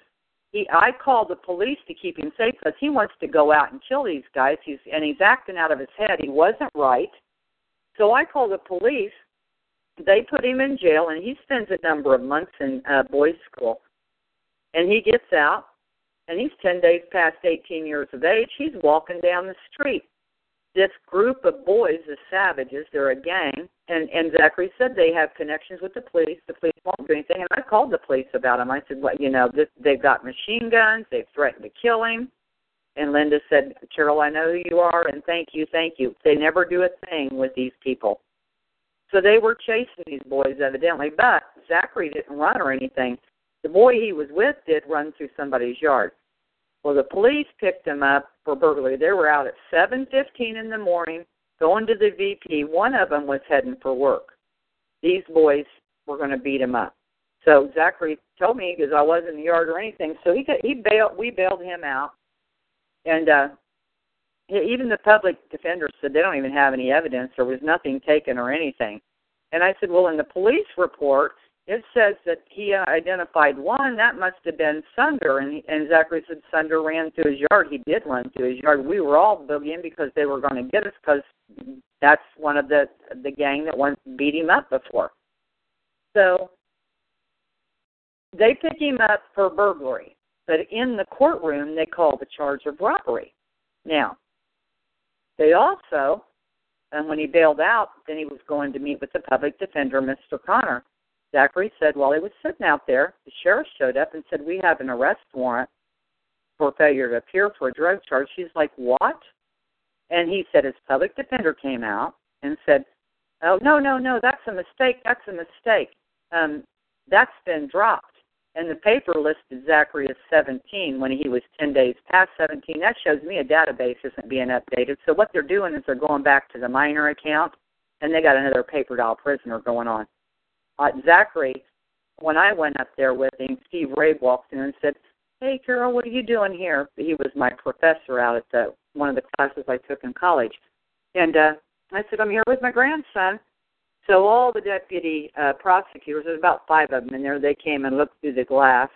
He, I called the police to keep him safe because he wants to go out and kill these guys. He's and he's acting out of his head. He wasn't right. So I called the police they put him in jail, and he spends a number of months in uh, boys' school. And he gets out, and he's 10 days past 18 years of age. He's walking down the street. This group of boys is savages. They're a gang. And, and Zachary said they have connections with the police. The police won't do anything. And I called the police about him. I said, well, you know, this, they've got machine guns. They've threatened to kill him. And Linda said, Carol, I know who you are, and thank you, thank you. They never do a thing with these people. So they were chasing these boys evidently, but Zachary didn't run or anything. The boy he was with did run through somebody's yard. Well, the police picked him up for burglary. They were out at 7:15 in the morning, going to the VP. One of them was heading for work. These boys were going to beat him up. So Zachary told me because I wasn't in the yard or anything. So he got, he bailed. We bailed him out, and uh, even the public defender said they don't even have any evidence. There was nothing taken or anything. And I said, well, in the police report, it says that he identified one. That must have been Sunder. And, and Zachary said Sunder ran through his yard. He did run through his yard. We were all boogieing because they were going to get us because that's one of the the gang that once beat him up before. So they pick him up for burglary, but in the courtroom they call the charge of robbery. Now, they also, and when he bailed out, then he was going to meet with the public defender, Mr. Connor. Zachary said while he was sitting out there, the sheriff showed up and said, We have an arrest warrant for failure to appear for a drug charge. She's like, What? And he said his public defender came out and said, Oh, no, no, no, that's a mistake. That's a mistake. Um, that's been dropped and the paper listed Zachary as 17 when he was 10 days past 17. That shows me a database isn't being updated. So what they're doing is they're going back to the minor account, and they got another paper doll prisoner going on. Uh, Zachary, when I went up there with him, Steve Ray walked in and said, "Hey, Carol, what are you doing here?" He was my professor out at the one of the classes I took in college, and uh, I said, "I'm here with my grandson." So all the deputy uh, prosecutors, there's about five of them in there, they came and looked through the glass.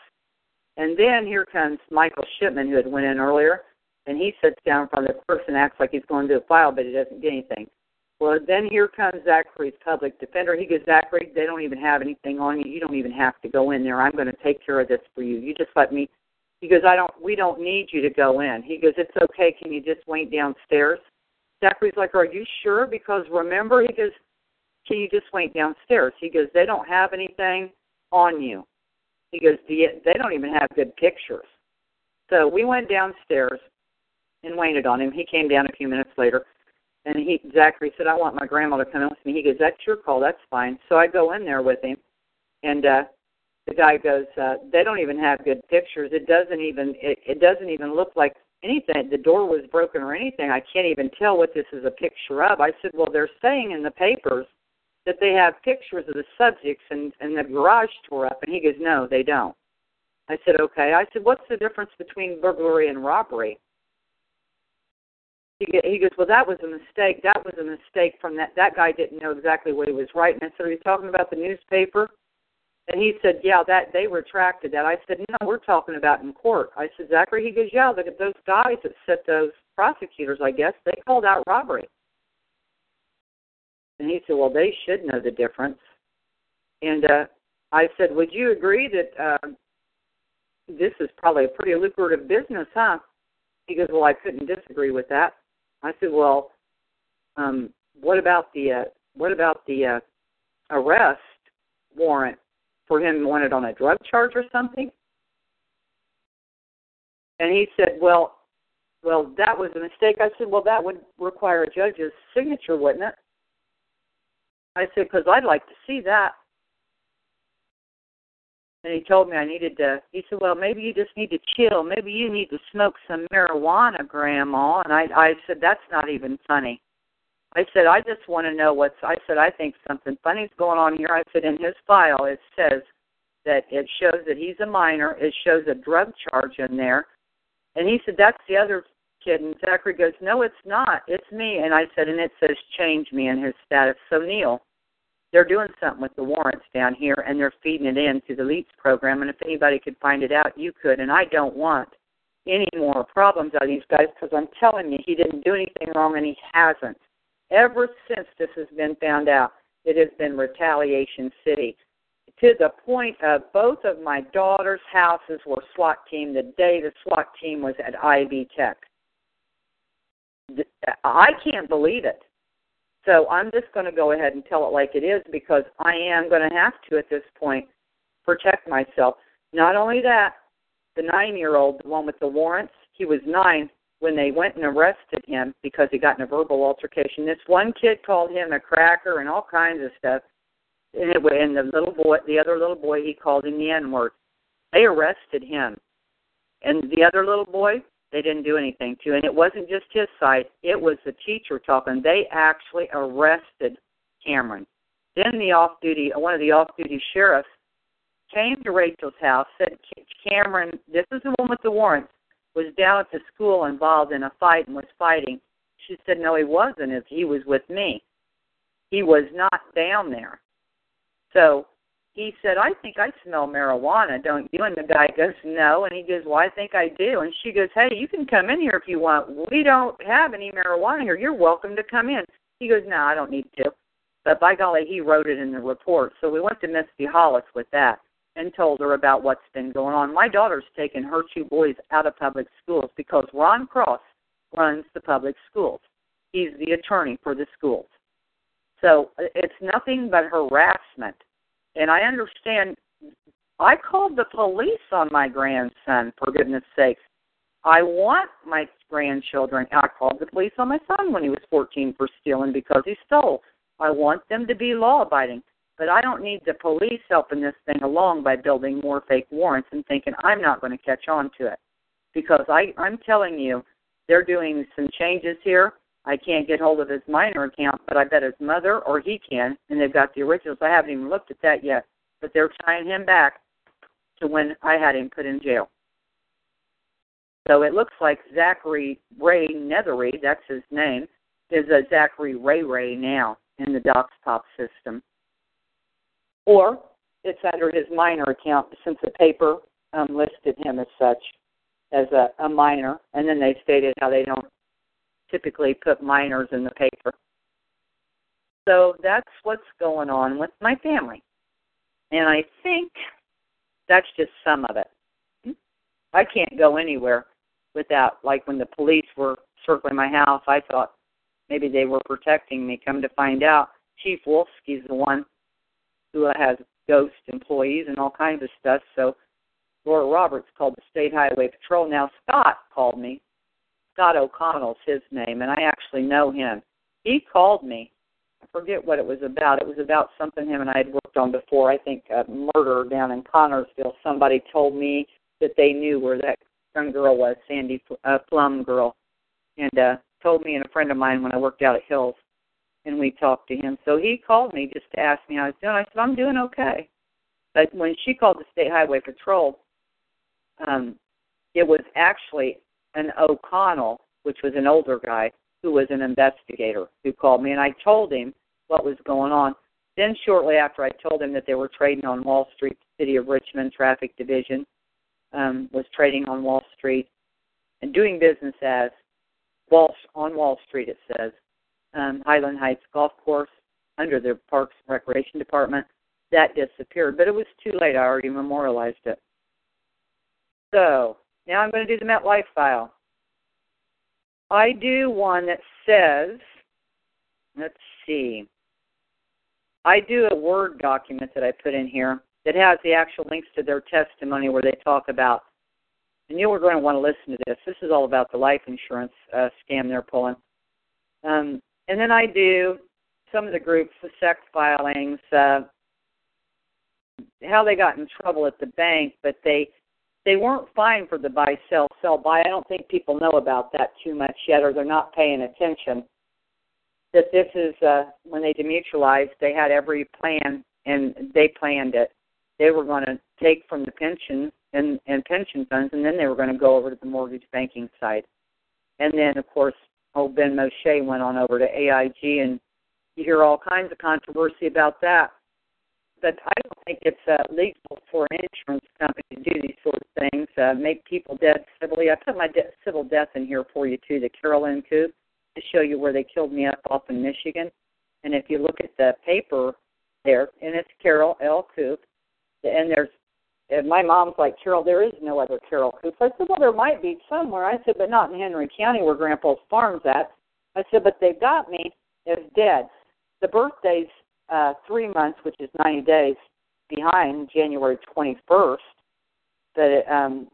And then here comes Michael Shipman, who had went in earlier, and he sits down in front of the clerk and acts like he's going to do a file, but he doesn't get anything. Well, then here comes Zachary's public defender. He goes, Zachary, they don't even have anything on you. You don't even have to go in there. I'm going to take care of this for you. You just let me. He goes, I don't. We don't need you to go in. He goes, it's okay. Can you just wait downstairs? Zachary's like, Are you sure? Because remember, he goes, can you just wait downstairs? He goes, they don't have anything on you. He goes, they don't even have good pictures. So we went downstairs and waited on him. He came down a few minutes later, and he Zachary said, "I want my grandma to come in with me." He goes, "That's your call. That's fine." So I go in there with him, and uh, the guy goes, uh, "They don't even have good pictures. It doesn't even it, it doesn't even look like anything. The door was broken or anything. I can't even tell what this is a picture of." I said, "Well, they're saying in the papers." That they have pictures of the subjects and, and the garage tore up. And he goes, no, they don't. I said, okay. I said, what's the difference between burglary and robbery? He, he goes, well, that was a mistake. That was a mistake from that. That guy didn't know exactly what he was writing. I said, are you talking about the newspaper? And he said, yeah, that they retracted that. I said, no, we're talking about in court. I said, Zachary, he goes, yeah, look at those guys that set those prosecutors, I guess, they called out robbery. And he said, well, they should know the difference. And uh, I said, would you agree that uh, this is probably a pretty lucrative business, huh? He goes, well, I couldn't disagree with that. I said, well, um, what about the uh, what about the uh, arrest warrant for him wanted on a drug charge or something? And he said, well, well, that was a mistake. I said, well, that would require a judge's signature, wouldn't it? I said, because I'd like to see that. And he told me I needed to. He said, "Well, maybe you just need to chill. Maybe you need to smoke some marijuana, Grandma." And I, I said, "That's not even funny." I said, "I just want to know what's." I said, "I think something funny's going on here." I said, "In his file, it says that it shows that he's a minor. It shows a drug charge in there." And he said, "That's the other kid." And Zachary goes, "No, it's not. It's me." And I said, "And it says change me in his status." So Neil, they're doing something with the warrants down here and they're feeding it in to the LEEPS program. And if anybody could find it out, you could. And I don't want any more problems out of these guys because I'm telling you, he didn't do anything wrong and he hasn't. Ever since this has been found out, it has been retaliation city to the point of both of my daughter's houses were SWAT team the day the SWAT team was at Ivy Tech. I can't believe it. So I'm just going to go ahead and tell it like it is because I am going to have to at this point protect myself. Not only that, the nine year old, the one with the warrants, he was nine when they went and arrested him because he got in a verbal altercation. This one kid called him a cracker and all kinds of stuff. And, it, and the little boy, the other little boy, he called him the N word. They arrested him. And the other little boy, they didn't do anything to. And it wasn't just his side, it was the teacher talking. They actually arrested Cameron. Then the off duty, one of the off duty sheriffs came to Rachel's house, said Cameron, this is the one with the warrants, was down at the school involved in a fight and was fighting. She said, No, he wasn't. If he was with me. He was not down there. So he said, I think I smell marijuana, don't you? And the guy goes, No. And he goes, Well, I think I do. And she goes, Hey, you can come in here if you want. We don't have any marijuana here. You're welcome to come in. He goes, No, I don't need to. But by golly, he wrote it in the report. So we went to Misty Hollis with that and told her about what's been going on. My daughter's taken her two boys out of public schools because Ron Cross runs the public schools. He's the attorney for the schools. So uh, it's nothing but harassment and I understand. I called the police on my grandson, for goodness sakes. I want my grandchildren. I called the police on my son when he was 14 for stealing because he stole. I want them to be law abiding. But I don't need the police helping this thing along by building more fake warrants and thinking I'm not going to catch on to it. Because I, I'm telling you, they're doing some changes here. I can't get hold of his minor account, but I bet his mother or he can, and they've got the originals. I haven't even looked at that yet, but they're tying him back to when I had him put in jail. So it looks like Zachary Ray Nethery, that's his name, is a Zachary Ray Ray now in the DocsPop system. Or it's under his minor account since the paper um, listed him as such, as a, a minor, and then they stated how they don't typically put minors in the paper. So that's what's going on with my family. And I think that's just some of it. I can't go anywhere without, like when the police were circling my house, I thought maybe they were protecting me. Come to find out, Chief Wolfsky's the one who has ghost employees and all kinds of stuff. So Laura Roberts called the State Highway Patrol. Now Scott called me Scott O'Connell's his name, and I actually know him. He called me. I forget what it was about. It was about something him and I had worked on before. I think a murder down in Connersville. Somebody told me that they knew where that young girl was, Sandy uh, Plum girl, and uh, told me and a friend of mine when I worked out at Hills, and we talked to him. So he called me just to ask me how I was doing. I said I'm doing okay. But when she called the State Highway Patrol, um, it was actually an O'Connell, which was an older guy who was an investigator who called me, and I told him what was going on. Then, shortly after I told him that they were trading on Wall Street, the City of Richmond Traffic Division um, was trading on Wall Street and doing business as Wall on Wall Street. It says um, Highland Heights Golf Course under the Parks and Recreation Department. That disappeared, but it was too late. I already memorialized it. So now I'm going to do the MetLife file. I do one that says, let's see, I do a Word document that I put in here that has the actual links to their testimony where they talk about, and you are going to want to listen to this. This is all about the life insurance uh, scam they're pulling. Um, and then I do some of the groups, the SEC filings, uh, how they got in trouble at the bank, but they they weren't fined for the buy, sell, sell, buy. I don't think people know about that too much yet, or they're not paying attention. That this is uh, when they demutualized, they had every plan and they planned it. They were going to take from the pension and, and pension funds, and then they were going to go over to the mortgage banking side. And then, of course, old Benmosche went on over to AIG, and you hear all kinds of controversy about that but I don't think it's uh, legal for an insurance company to do these sort of things, uh, make people dead civilly. I put my de- civil death in here for you too, the Carolyn Coop, to show you where they killed me up off in Michigan. And if you look at the paper there, and it's Carol L. Coop, and there's and my mom's like, Carol, there is no other Carol Coop. I said, well, there might be somewhere. I said, but not in Henry County where Grandpa's farm's at. I said, but they've got me as dead. The birthday's uh, three months, which is 90 days behind January 21st, that um,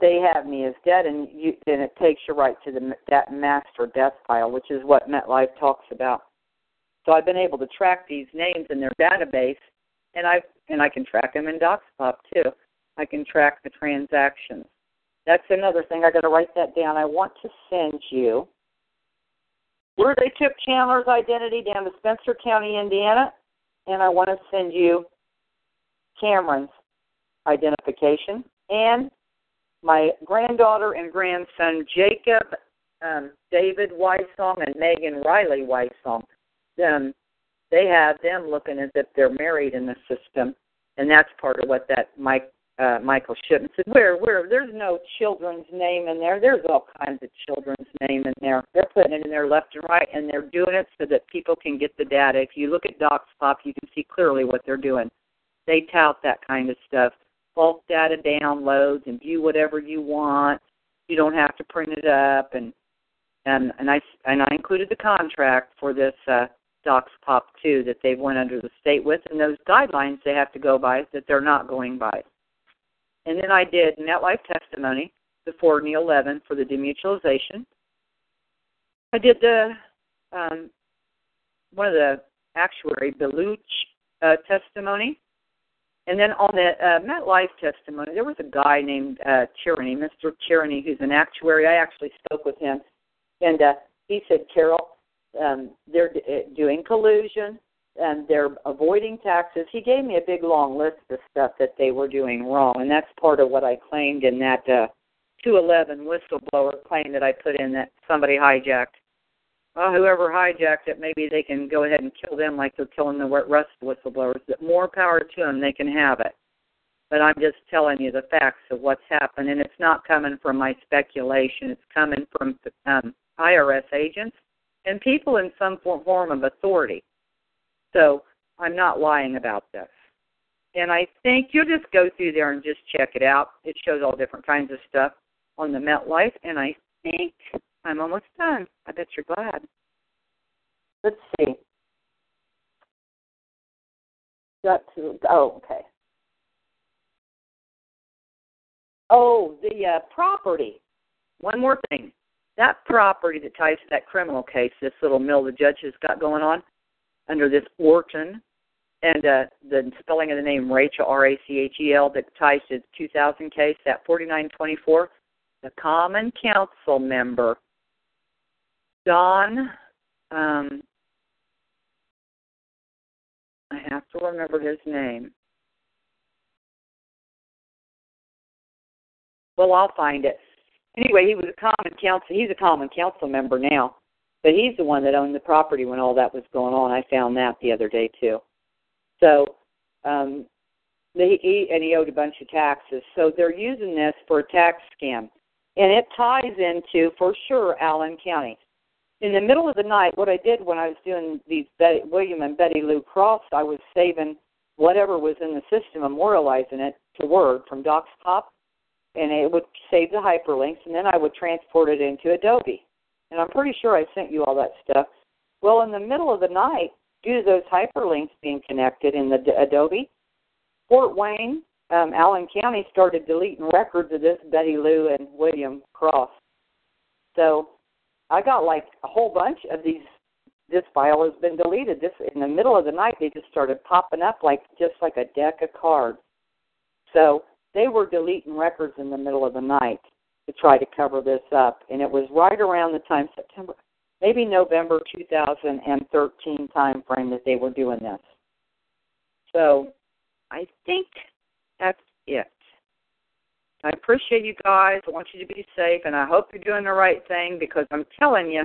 they have me as dead, and you, then it takes you right to the that master death file, which is what MetLife talks about. So I've been able to track these names in their database, and I and I can track them in DocsPop too. I can track the transactions. That's another thing. I got to write that down. I want to send you where they took Chandler's identity down to Spencer County, Indiana, and I want to send you Cameron's identification and my granddaughter and grandson Jacob um, David Weissong and Megan Riley Weissong. Um, they have them looking as if they're married in the system, and that's part of what that Mike uh, Michael Shipman said, where, where, there's no children's name in there. There's all kinds of children's name in there. They're putting it in there left and right, and they're doing it so that people can get the data. If you look at DocsPop, you can see clearly what they're doing. They tout that kind of stuff. Bulk data downloads and view whatever you want. You don't have to print it up, and and and I and I included the contract for this uh, DocsPop too that they went under the state with, and those guidelines they have to go by that they're not going by. And then I did MetLife testimony before Neil Levin for the demutualization. I did the um, one of the actuary Beluch uh, testimony, and then on the uh, MetLife testimony, there was a guy named uh, Tyranny, Mr. Tyranny, who's an actuary. I actually spoke with him, and uh, he said, Carol, um, they're d- uh, doing collusion and they're avoiding taxes. He gave me a big long list of stuff that they were doing wrong, and that's part of what I claimed in that uh, 211 whistleblower claim that I put in that somebody hijacked. Well, whoever hijacked it, maybe they can go ahead and kill them like they're killing the rest of the whistleblowers. That more power to them, they can have it. But I'm just telling you the facts of what's happened, and it's not coming from my speculation. It's coming from um, IRS agents and people in some form of authority so I'm not lying about this. And I think you'll just go through there and just check it out. It shows all different kinds of stuff on the MetLife, and I think I'm almost done. I bet you're glad. Let's see. Got to. Oh, okay. Oh, the uh, property. One more thing. That property that ties to that criminal case, this little mill the judge has got going on, under this Orton, and uh, the spelling of the name Rachel R A C H E L that ties to the 2000 case, that 4924, the Common Council member Don. Um, I have to remember his name. Well, I'll find it. Anyway, he was a common council. He's a common council member now But he's the one that owned the property when all that was going on. I found that the other day too. So, um, they, he and he owed a bunch of taxes. So they're using this for a tax scam, and it ties into for sure Allen County. In the middle of the night, what I did when I was doing these Betty, William and Betty Lou Cross, I was saving whatever was in the system, memorializing it to Word from DocsPop, and it would save the hyperlinks, and then I would transport it into Adobe. And I'm pretty sure I sent you all that stuff. Well, in the middle of the night, due to those hyperlinks being connected in the Adobe, Fort Wayne, um, Allen County started deleting records of this Betty Lou and William Cross. So I got like a whole bunch of these. This file has been deleted. This in the middle of the night, they just started popping up like just like a deck of cards. So they were deleting records in the middle of the night to try to cover this up, and it was right around the time September, maybe November 2013 time frame that they were doing this. So I think that's it. I appreciate you guys. I want you to be safe, and I hope you're doing the right thing because I'm telling you,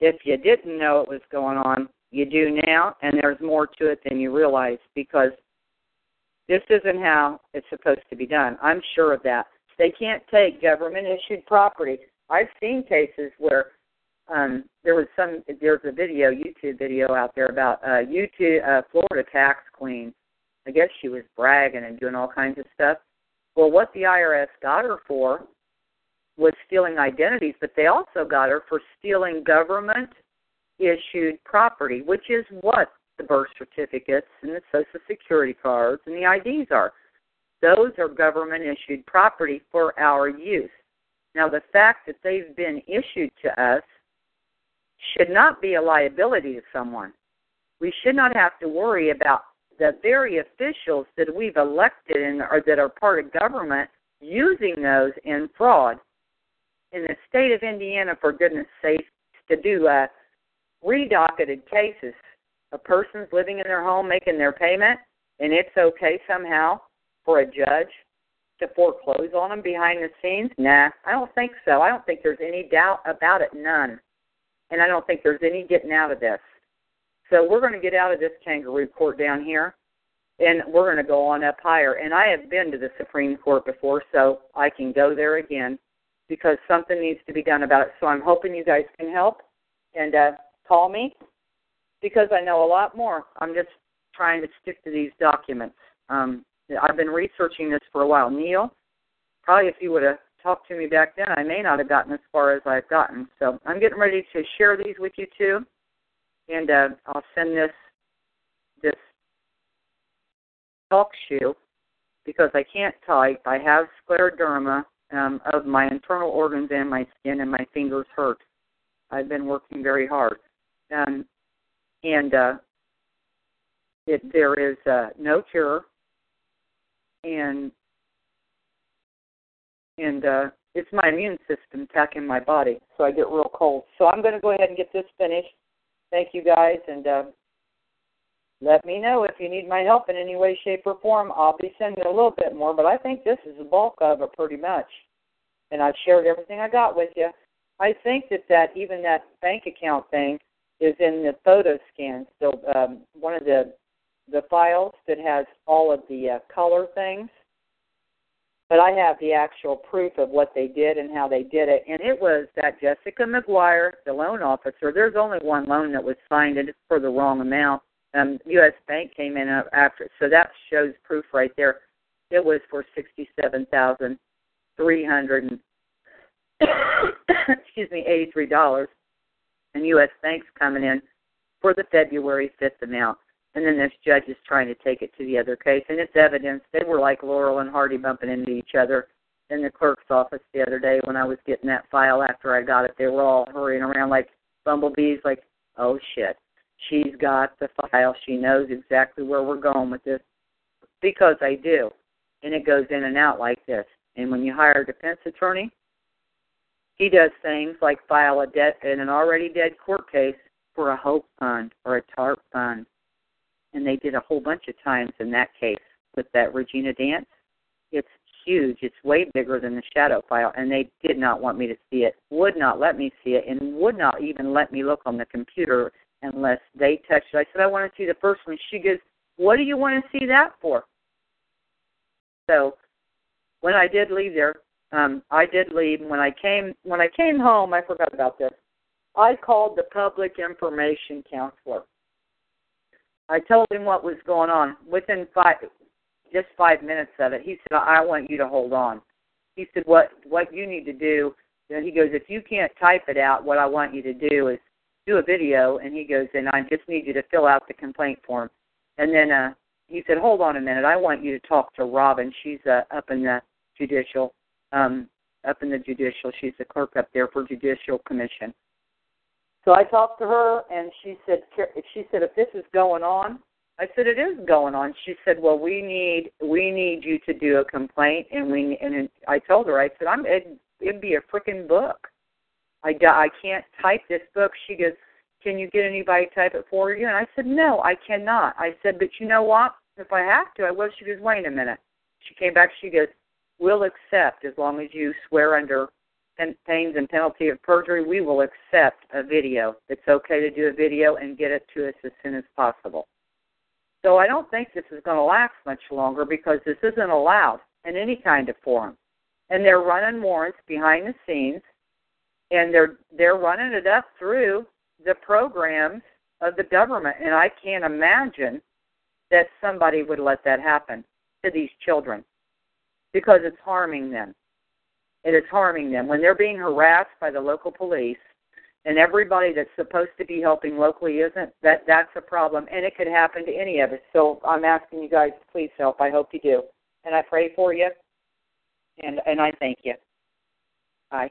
if you didn't know it was going on, you do now, and there's more to it than you realize because this isn't how it's supposed to be done. I'm sure of that. They can't take government issued property. I've seen cases where um there was some there's a video, YouTube video out there about uh YouTube uh Florida tax queen. I guess she was bragging and doing all kinds of stuff. Well what the IRS got her for was stealing identities, but they also got her for stealing government issued property, which is what the birth certificates and the social security cards and the IDs are. Those are government issued property for our use. Now, the fact that they've been issued to us should not be a liability to someone. We should not have to worry about the very officials that we've elected and or that are part of government using those in fraud. In the state of Indiana, for goodness sake, to do uh, redocketed cases, a person's living in their home making their payment, and it's okay somehow for a judge to foreclose on them behind the scenes? Nah, I don't think so. I don't think there's any doubt about it, none. And I don't think there's any getting out of this. So we're going to get out of this kangaroo court down here, and we're going to go on up higher. And I have been to the Supreme Court before, so I can go there again because something needs to be done about it. So I'm hoping you guys can help and uh, call me because I know a lot more. I'm just trying to stick to these documents. Um, I've been researching this for a while. Neil, probably if you would have talked to me back then, I may not have gotten as far as I've gotten. So I'm getting ready to share these with you too, and uh, I'll send this this talk shoe because I can't type. I have scleroderma um, of my internal organs and my skin, and my fingers hurt. I've been working very hard, um, and uh, it, there is uh, no cure and and uh, it's my immune system attacking my body, so I get real cold. So I'm going to go ahead and get this finished. Thank you guys, and uh, let me know if you need my help in any way, shape, or form. I'll be sending a little bit more, but I think this is the bulk of it pretty much. And I've shared everything I got with you. I think that that even that bank account thing is in the photo scan. So um, one of the the files that has all of the uh, color things, but I have the actual proof of what they did and how they did it. And it was that Jessica McGuire, the loan officer. There's only one loan that was signed, and it's for the wrong amount. Um, U.S. Bank came in after, so that shows proof right there. It was for sixty-seven thousand three hundred and [COUGHS] excuse me, eighty-three dollars, and U.S. Bank's coming in for the February fifth amount and then this judge is trying to take it to the other case, and it's evidence they were like Laurel and Hardy bumping into each other in the clerk's office the other day when I was getting that file after I got it. They were all hurrying around like bumblebees, like, oh shit, she's got the file. She knows exactly where we're going with this because I do, and it goes in and out like this. And when you hire a defense attorney, he does things like file a debt in an already dead court case for a hope fund or a TARP fund and they did a whole bunch of times in that case with that Regina dance. It's huge. It's way bigger than the shadow file, and they did not want me to see it. Would not let me see it, and would not even let me look on the computer unless they touched it. I said I want to see the first one. She goes, "What do you want to see that for?" So when I did leave there, um, I did leave. And when I came when I came home, I forgot about this. I called the public information counselor. I told him what was going on. Within five, just five minutes of it, he said, "I want you to hold on." He said, "What what you need to do?" And he goes, "If you can't type it out, what I want you to do is do a video." And he goes, "And I just need you to fill out the complaint form." And then uh, he said, "Hold on a minute. I want you to talk to Robin. She's uh, up in the judicial, um, up in the judicial. She's the clerk up there for judicial commission." So I talked to her, and she said, "She said if this is going on, I said it is going on." She said, "Well, we need we need you to do a complaint," and we and I told her, I said, "I'm it, it'd be a freaking book. I I can't type this book." She goes, "Can you get anybody to type it for you?" And I said, "No, I cannot." I said, "But you know what? If I have to, I will." She goes, "Wait a minute." She came back. She goes, "We'll accept as long as you swear under pains and penalty of perjury. We will accept a video. It's okay to do a video and get it to us as soon as possible." So I don't think this is going to last much longer because this isn't allowed in any kind of forum, and they're running warrants behind the scenes, and they're they're running it up through the programs of the government, and I can't imagine that somebody would let that happen to these children because it's harming them. It is harming them. When they're being harassed by the local police and everybody that's supposed to be helping locally isn't that that's a problem and it could happen to any of us. So i'm asking you guys to please help. I hope you do. And i pray for you and and i thank you. Bye